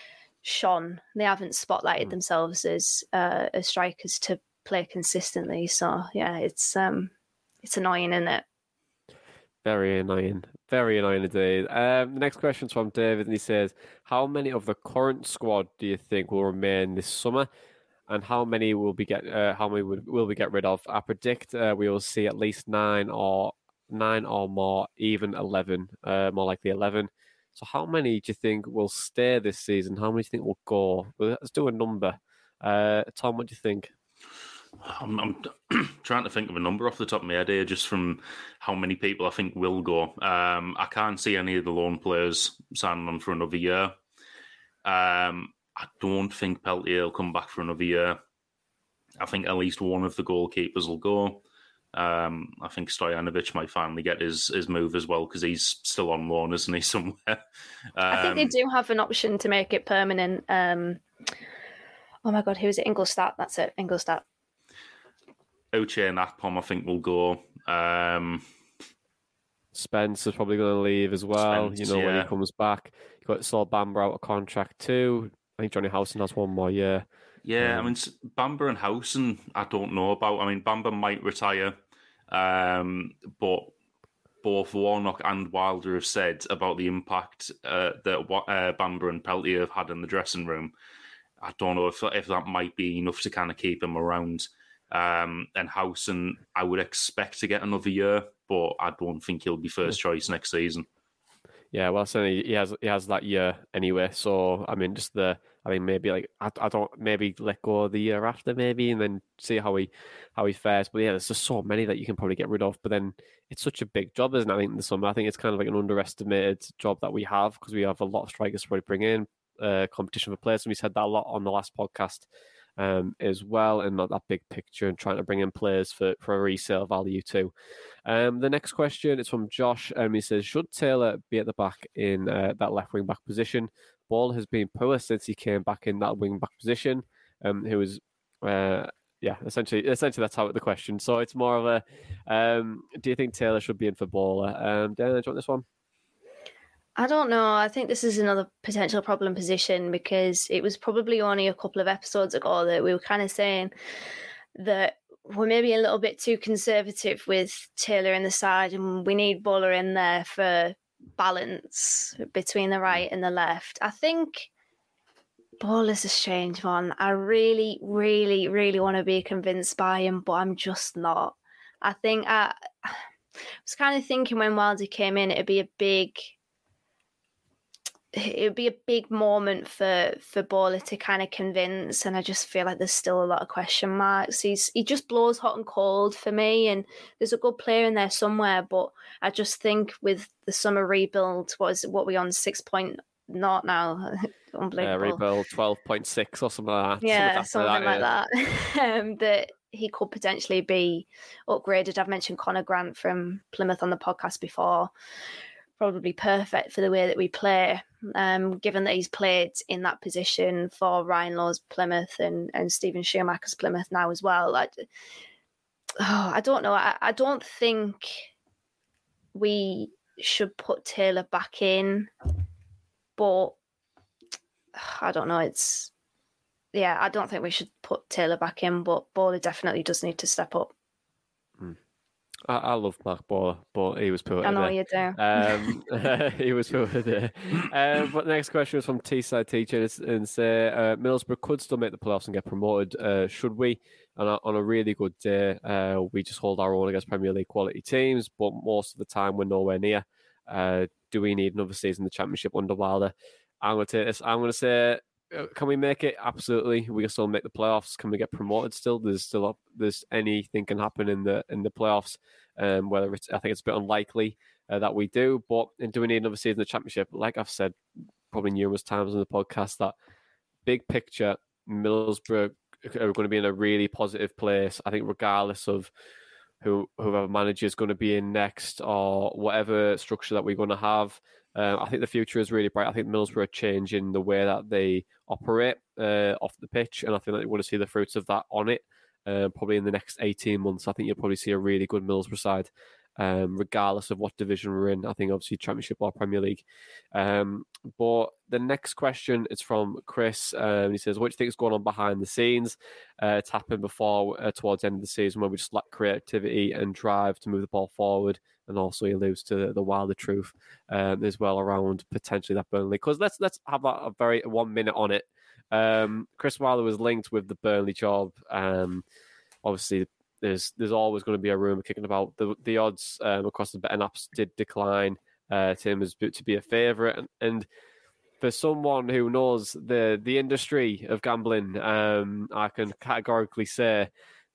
shone. They haven't spotlighted mm. themselves as uh, as strikers to play consistently. So yeah, it's um it's annoying, isn't it? Very annoying. Very annoying indeed. Um, the next question is from David, and he says, "How many of the current squad do you think will remain this summer, and how many will be get? Uh, how many will, will we get rid of? I predict uh, we will see at least nine or nine or more, even eleven, uh, more likely eleven. So, how many do you think will stay this season? How many do you think will go? Let's do a number. Uh, Tom, what do you think? I'm, I'm trying to think of a number off the top of my head here, just from how many people I think will go. Um, I can't see any of the loan players signing on for another year. Um, I don't think Peltier will come back for another year. I think at least one of the goalkeepers will go. Um, I think Stojanovic might finally get his, his move as well because he's still on loan, isn't he, somewhere? I think they um, do have an option to make it permanent. Um, oh my God, who is it? Ingolstadt. That's it, Ingolstadt. Uche and Akpom, I think, will go. Um, Spence is probably going to leave as well. Spence, you know, yeah. when he comes back, you got Sol Bamba out of contract too. I think Jonny Howson has one more year. Yeah, um, I mean Bamba and Howson, I don't know about. I mean, Bamba might retire, um, but both Warnock and Wilder have said about the impact uh, that uh, Bamba and Peltier have had in the dressing room. I don't know if if that might be enough to kind of keep him around. Um, and Howson, I would expect to get another year, but I don't think he'll be first choice next season. Yeah, well, certainly he has he has that year anyway. So I mean, just the I mean, maybe like I, I don't maybe let go the year after maybe, and then see how he how he fares. But yeah, there's just so many that you can probably get rid of. But then it's such a big job, isn't it? I think in the summer, I think it's kind of like an underestimated job that we have because we have a lot of strikers to probably bring in uh, competition for players, and we said that a lot on the last podcast um, as well, and not that big picture, and trying to bring in players for, for a resale value too. Um, the next question is from Josh. Um, he says, "Should Taylor be at the back in uh, that left wing back position? Bola has been poor since he came back in that wing back position. Um, was." Uh, yeah, essentially, essentially that's how the question. So it's more of a, um, do you think Taylor should be in for Bola? Um, Dan, do you want this one? I don't know. I think this is another potential problem position because it was probably only a couple of episodes ago that we were kind of saying that we're maybe a little bit too conservative with Taylor in the side, and we need Bola in there for balance between the right and the left. I think Bola's a strange one. I really, really, really want to be convinced by him, but I'm just not. I think I, I was kind of thinking when Wilder came in, it'd be a big it would be a big moment for for Bola to kind of convince, and I just feel like there's still a lot of question marks. He's he just blows hot and cold for me, and there's a good player in there somewhere, but I just think with the summer rebuild, what is what we on six point not now, unbelievable. Yeah, rebuild twelve point six or something like that. Yeah, something, like that. that. um, that he could potentially be upgraded. I've mentioned Conor Grant from Plymouth on the podcast before probably perfect for the way that we play, um, given that he's played in that position for Ryan Lowe's Plymouth and, and Steven Schumacher's Plymouth now as well. Like, oh, I don't know. I, I don't think we should put Taylor back in, but I don't know. It's yeah, I don't think we should put Taylor back in, but Bola definitely does need to step up. I, I love Marc Bola, but he was poor. I know you do. Um, he was poor there. Um, but the next question was from Teesside teacher and say uh, Middlesbrough could still make the playoffs and get promoted. Uh, should we? And on a really good day, uh, we just hold our own against Premier League quality teams, but most of the time we're nowhere near. Uh, do we need another season in the Championship under Wilder? I'm going to take this. I'm going to say uh, can we make it? Absolutely. We can still make the playoffs. Can we get promoted? Still, there's still up, there's anything can happen in the in the playoffs. Um, whether it's I think it's a bit unlikely uh, that we do, but do we need another season of the championship? Like I've said probably numerous times on the podcast, that big picture, Middlesbrough are going to be in a really positive place. I think regardless of who whoever manager is going to be in next or whatever structure that we're going to have. Um, I think the future is really bright. I think Middlesbrough are changing the way that they operate uh, off the pitch, and I think that you want to see the fruits of that on it. Uh, probably in the next 18 months, I think you'll probably see a really good Middlesbrough side, um, regardless of what division we're in. I think obviously Championship or Premier League. Um, but the next question is from Chris. Um, he says, "What do you think is going on behind the scenes? Uh, it's happened before uh, towards the end of the season where we just lack creativity and drive to move the ball forward." And also he alludes to the wilder truth um, as well around potentially that Burnley. Because let's let's have a, very one minute on it. Um, Chris Wilder was linked with the Burnley job. Um, obviously, there's there's always going to be a rumor kicking about the the odds um, across the betting apps did decline uh, to him as to be a favourite and, and for someone who knows the the industry of gambling, um, I can categorically say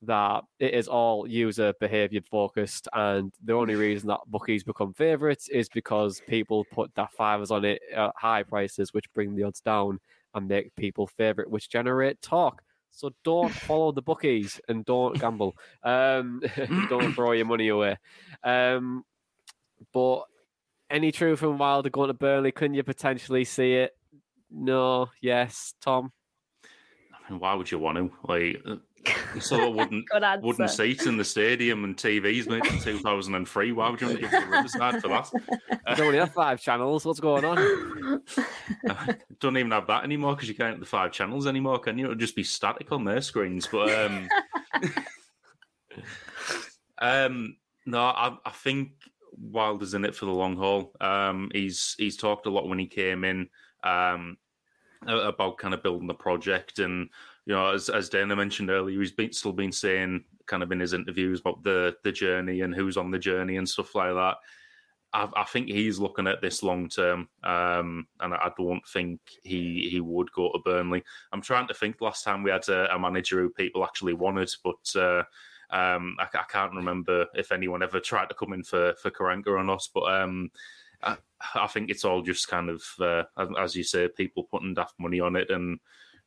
that it is all user behavior focused, and the only reason that bookies become favourites is because people put their fivers on it at high prices, which bring the odds down and make people favourite, which generate talk. So don't follow the bookies and don't gamble. Um, don't throw your money away. Um, but any truth in Wilder going to Burnley? Can you potentially see it? No. Yes. Tom. I mean, why would you want to? Like, so wouldn't wooden seats in the stadium and TVs made in 2003. Why would you want to give the Riverside for that? Uh, only have five channels. What's going on? I don't even have that anymore because you can't have the five channels anymore, can you? It'll just be static on their screens. But um, um no, I, I think Wilder's in it for the long haul. Um, he's he's talked a lot when he came in um, about kind of building the project and you know, as as Dana mentioned earlier, he's been still been saying kind of in his interviews about the the journey and who's on the journey and stuff like that. I, I think he's looking at this long term, um, and I don't think he he would go to Burnley. I'm trying to think. Last time we had a, a manager who people actually wanted, but uh, um, I, I, can't remember if anyone ever tried to come in for for Karanka or not. But um, I, I, think it's all just kind of uh, as you say, people putting daft money on it and.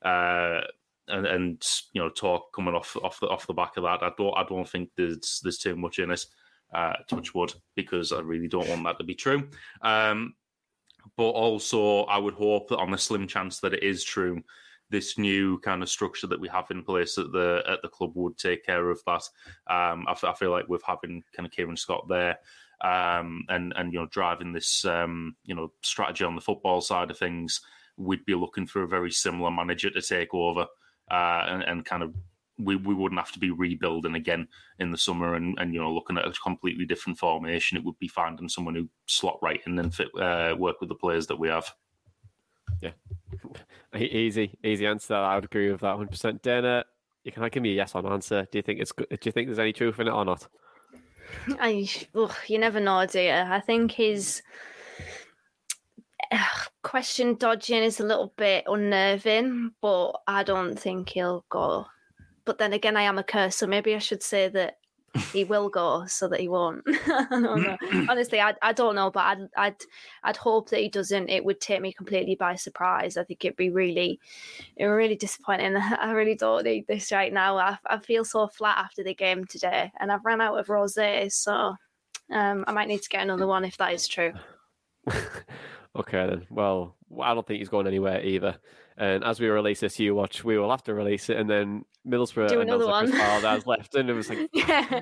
Uh, and, and you know talk coming off off the off the back of that. I don't I don't think there's there's too much in it. Uh, touch wood because I really don't want that to be true. Um, but also, I would hope that on the slim chance that it is true, this new kind of structure that we have in place at the at the club would take care of that. Um, I, I feel like with having kind of Kieran Scott there um, and and you know driving this um, you know strategy on the football side of things, we'd be looking for a very similar manager to take over uh, and, and kind of we, we wouldn't have to be rebuilding again in the summer and, and you know looking at a completely different formation. It would be finding someone who slot right in and fit uh, work with the players that we have. Yeah, easy, easy answer. I would agree with that 100. percent Dana, you can I give me a yes or no answer. Do you think it's good? Do you think there's any truth in it or not? I, ugh, you never know, do you? I think his uh, question dodging is a little bit unnerving, but I don't think he'll go. But then again, I am a curse, so maybe I should say that he will go so that he won't. Honestly, I, I don't know, but I'd, I'd I'd hope that he doesn't. It would take me completely by surprise. I think it'd be really, really disappointing. I really don't need this right now. I, I feel so flat after the game today, and I've run out of rosé, so um, I might need to get another one if that is true. Okay then. Well, I don't think he's going anywhere either. And as we release this you watch, we will have to release it, and then Middlesbrough do another one. Oh, that's left, and it was like yeah,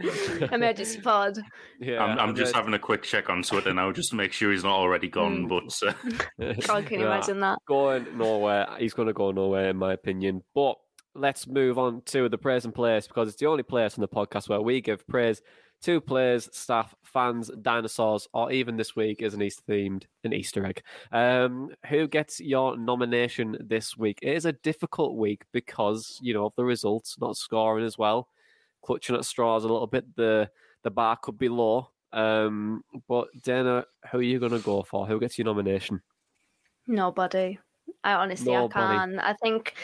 emergency pod. Yeah, I'm, I'm just having a quick check on Twitter now just to make sure he's not already gone. Mm. But uh... God, can you yeah, imagine that going nowhere? He's going to go nowhere, in my opinion. But let's move on to the praise and place because it's the only place in the podcast where we give praise Two players, staff, fans, dinosaurs, or even this week is an Easter themed an Easter egg. Um, who gets your nomination this week? It is a difficult week because you know of the results, not scoring as well, clutching at straws a little bit. The the bar could be low. Um, but Dana, who are you going to go for? Who gets your nomination? Nobody. I honestly Nobody. I can. I think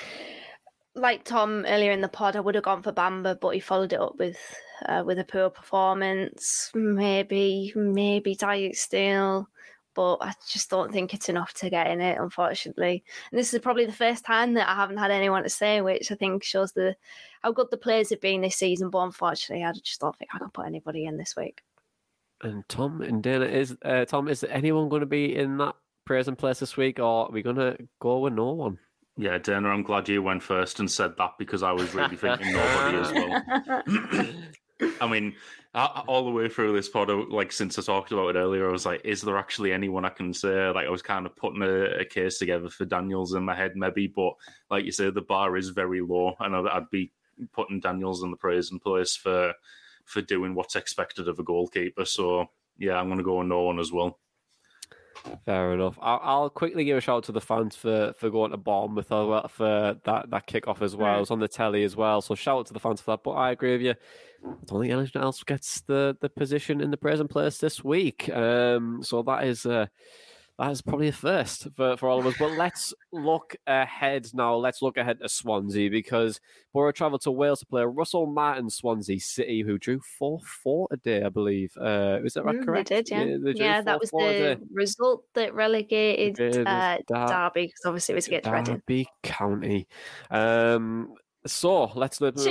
like Tom earlier in the pod, I would have gone for Bamba, but he followed it up with uh, with a poor performance. Maybe, maybe Dijksteel, but I just don't think it's enough to get in it, unfortunately. And this is probably the first time that I haven't had anyone to say, which I think shows the how good the players have been this season. But unfortunately, I just don't think I can put anybody in this week. And Tom and Dana is uh, Tom. Is anyone going to be in that praise and place this week, or are we going to go with no one? Yeah, Dana, I'm glad you went first and said that because I was really thinking nobody as well. I mean, all the way through this pod, uh, like since I talked about it earlier, I was like, is there actually anyone I can say? Like, I was kind of putting a, a case together for Daniels in my head, maybe, but like you said, the bar is very low, and I'd, I'd be putting Daniels in the praise and place for for doing what's expected of a goalkeeper. So yeah, I'm going to go on no one as well. Fair enough. I'll, I'll, quickly give a shout out to the fans for, for going to Bournemouth for that, that kickoff as well. It was on the telly as well. So shout out to the fans for that. But I agree with you. I don't think anyone else gets the, the position in the present place this week. Um, so that is uh, that is probably a first for, for all of us. But let's look ahead now. Let's look ahead to Swansea because Boro travelled to Wales to play Russell Martin Swansea City, who drew 4 4 a day, I believe. Uh, is that right? Mm, correct? They did, yeah. Yeah, yeah that was the result that relegated uh, Derby because obviously it was against Reading. Derby County. Um, so let's look.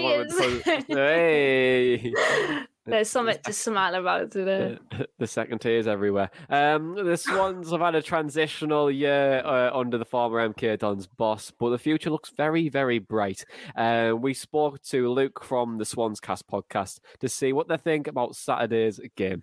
Hey. There's something to smile about today. The second tier is everywhere. Um, the Swans have had a transitional year uh, under the former MK Dons boss, but the future looks very, very bright. Uh, we spoke to Luke from the Swanscast podcast to see what they think about Saturday's game.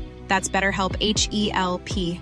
That's BetterHelp H E L P.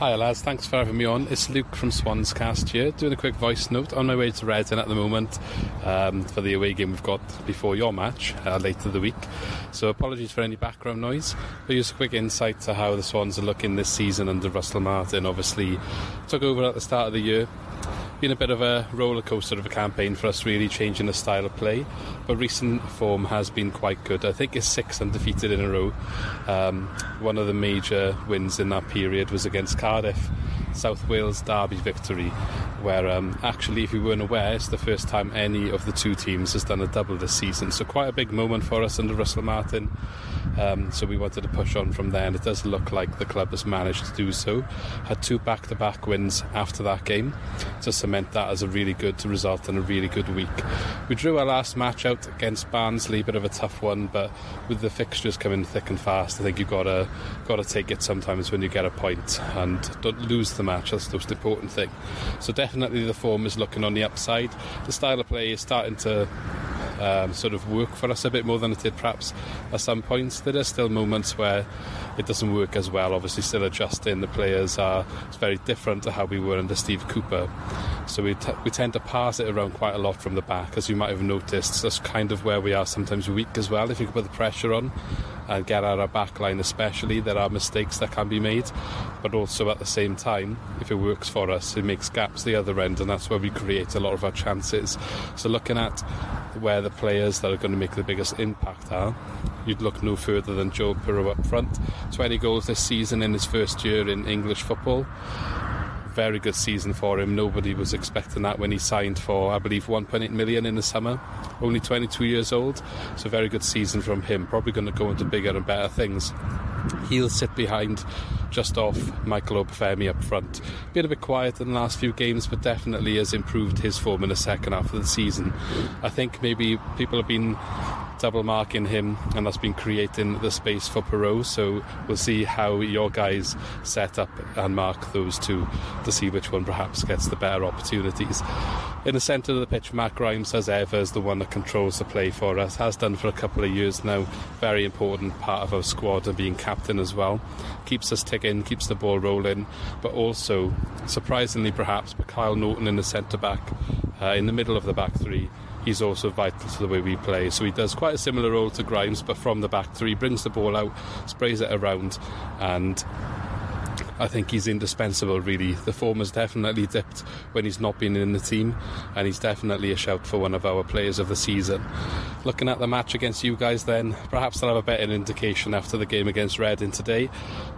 Hi lads, thanks for having me on. It's Luke from Swanscast here, doing a quick voice note on my way to Reading at the moment um, for the away game we've got before your match uh, later the week. So apologies for any background noise, but just a quick insight to how the Swans are looking this season under Russell Martin. Obviously, took over at the start of the year, been a bit of a roller coaster of a campaign for us, really changing the style of play. But recent form has been quite good. I think it's six undefeated in a row. Um, one of the major wins in that period was against Cardiff, South Wales Derby victory, where um, actually, if you weren't aware, it's the first time any of the two teams has done a double this season. So quite a big moment for us under Russell Martin. Um, so we wanted to push on from there, and it does look like the club has managed to do so. Had two back-to-back wins after that game to cement that as a really good result and a really good week. We drew our last match out against Barnsley, bit of a tough one, but with the fixtures coming thick and fast, I think you've got to got to take it sometimes when you get a point and don't lose the match. That's the most important thing. So definitely the form is looking on the upside. The style of play is starting to um, sort of work for us a bit more than it did perhaps at some points. There are still moments where it doesn't work as well. Obviously, still adjusting. The players are it's very different to how we were under Steve Cooper. So we, t- we tend to pass it around quite a lot from the back, as you might have noticed. That's kind of where we are sometimes weak as well. If you put the pressure on and get out our back line, especially, there are mistakes that can be made. But also at the same time, if it works for us, it makes gaps the other end, and that's where we create a lot of our chances. So looking at where the players that are going to make the biggest impact are, you'd look no further than Joe Piroe up front. 20 goals this season in his first year in English football. Very good season for him. Nobody was expecting that when he signed for, I believe, 1.8 million in the summer. Only 22 years old, so very good season from him. Probably going to go into bigger and better things. He'll sit behind just off Michael Obafemi up front. Been a bit quiet in the last few games, but definitely has improved his form in the second half of the season. I think maybe people have been double marking him, and that's been creating the space for Piroe. So we'll see how your guys set up and mark those two to see which one perhaps gets the better opportunities. In the centre of the pitch, Matt Grimes, as ever, is the one that controls the play for us, has done for a couple of years now. Very important part of our squad and being captain as well. Keeps us ticking, keeps the ball rolling, but also, surprisingly perhaps, but Kyle Naughton in the centre back, uh, in the middle of the back three he's also vital to the way we play. So he does quite a similar role to Grimes, but from the back three, brings the ball out, sprays it around, and I think he's indispensable, really. The form has definitely dipped when he's not been in the team, and he's definitely a shout for one of our players of the season. Looking at the match against you guys, then, perhaps I'll have a better indication after the game against Reading today,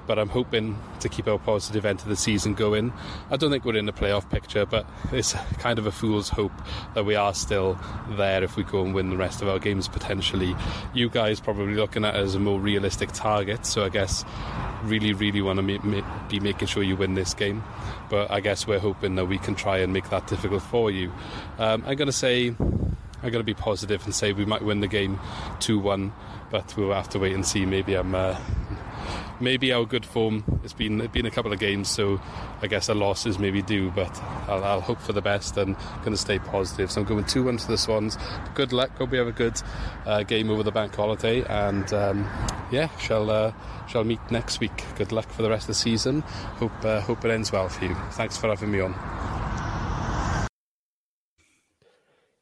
but I'm hoping to keep our positive end of the season going. I don't think we're in the playoff picture, but it's kind of a fool's hope that we are still there if we go and win the rest of our games potentially. You guys probably looking at it as a more realistic target, so I guess really, really want to make, make be making sure you win this game. But I guess we're hoping that we can try and make that difficult for you. Um, I'm going to say, I'm going to be positive and say we might win the game 2 1, but we'll have to wait and see. Maybe I'm. Uh, maybe our good form. It's been it's been a couple of games, so I guess a loss is maybe due. But I'll, I'll hope for the best and going to stay positive. So I'm going two one to the Swans. Good luck. Hope we have a good uh, game over the bank holiday, and um, yeah, shall uh, shall meet next week. Good luck for the rest of the season. Hope uh, hope it ends well for you. Thanks for having me on.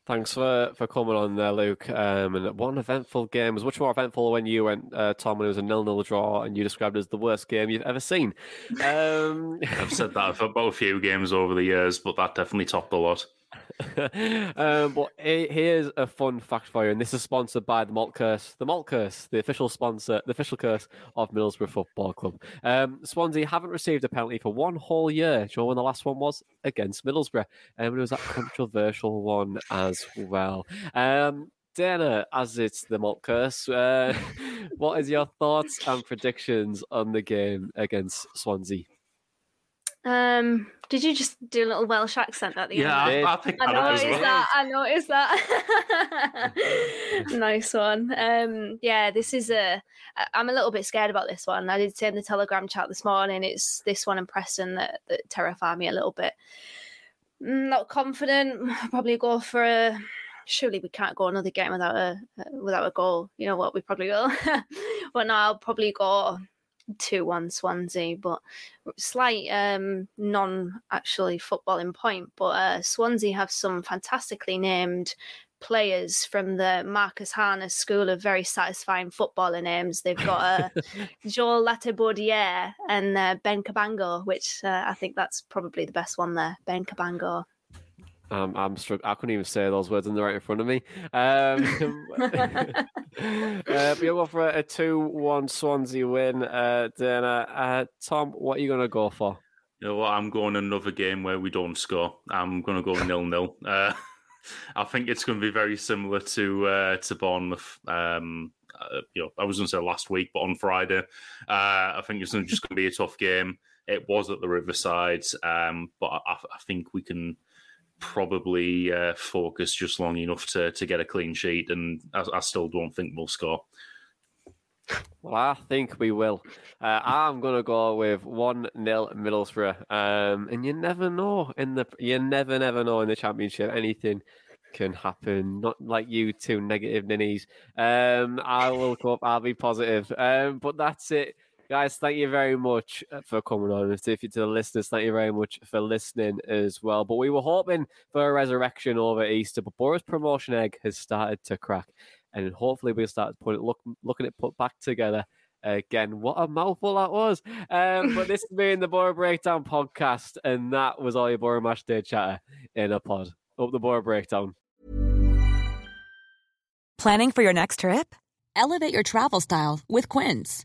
Thanks for, for coming on there, Luke. Um, and one eventful game it was much more eventful when you went, uh, Tom, when it was a nil-nil draw, and you described it as the worst game you've ever seen. Um... I've said that about a few games over the years, but that definitely topped a lot. um, but here's a fun fact for you, and this is sponsored by the Malt Curse. The Malt Curse, the official sponsor, the official curse of Middlesbrough Football Club. Um, Swansea haven't received a penalty for one whole year. Do you know when the last one was? Against Middlesbrough. And um, it was that controversial one as well. Um, Dana, as it's the Malt Curse, uh, what is your thoughts and predictions on the game against Swansea? Um, did you just do a little Welsh accent at the yeah, end? Yeah, I, I think I noticed well. that. I noticed that. nice one. Um, yeah, this is a. I'm a little bit scared about this one. I did say in the Telegram chat this morning. It's this one and Preston that that terrify me a little bit. Mm, not confident. Probably go for a. Surely we can't go another game without a without a goal. You know what? We probably will. but now I'll probably go two one Swansea, but slight um, non actually footballing point. But uh, Swansea have some fantastically named players from the Marcus Harness School of very satisfying footballer names. They've got uh, Joel Latibeaudiere and uh, Ben Cabango, which uh, I think that's probably the best one there. Ben Cabango. Um, I'm struck. I couldn't even say those words in the right in front of me. Um, uh, go for a, two-one Swansea win. Uh, Dana, uh, Tom, what are you going to go for? You know what? I'm going another game where we don't score. I'm going to go nil-nil. Uh, I think it's going to be very similar to uh, to Bournemouth. Um, uh, you know, I was going to say last week, but on Friday, uh, I think it's just going to be a tough game. It was at the Riverside, um, but I, I think we can probably uh, focus just long enough to to get a clean sheet, and I, I still don't think we'll score. Well, I think we will. Uh, I'm going to go with 1 0 Middlesbrough. Um, and you never know in the you never never know in the championship anything can happen. Not like you two negative ninnies. Um, I will go up. I'll be positive. Um, but that's it Guys, thank you very much uh, for coming on. And if you to the listeners, thank you very much for listening as well. But we were hoping for a resurrection over Easter, but Boro's promotion egg has started to crack. And hopefully we'll start it look looking at put back together again. What a mouthful that was. Um, but this has been the Boro Breakdown podcast, and that was all your Boro Match Day chatter in a pod. Up the Boro Breakdown. Planning for your next trip? Elevate your travel style with Quince.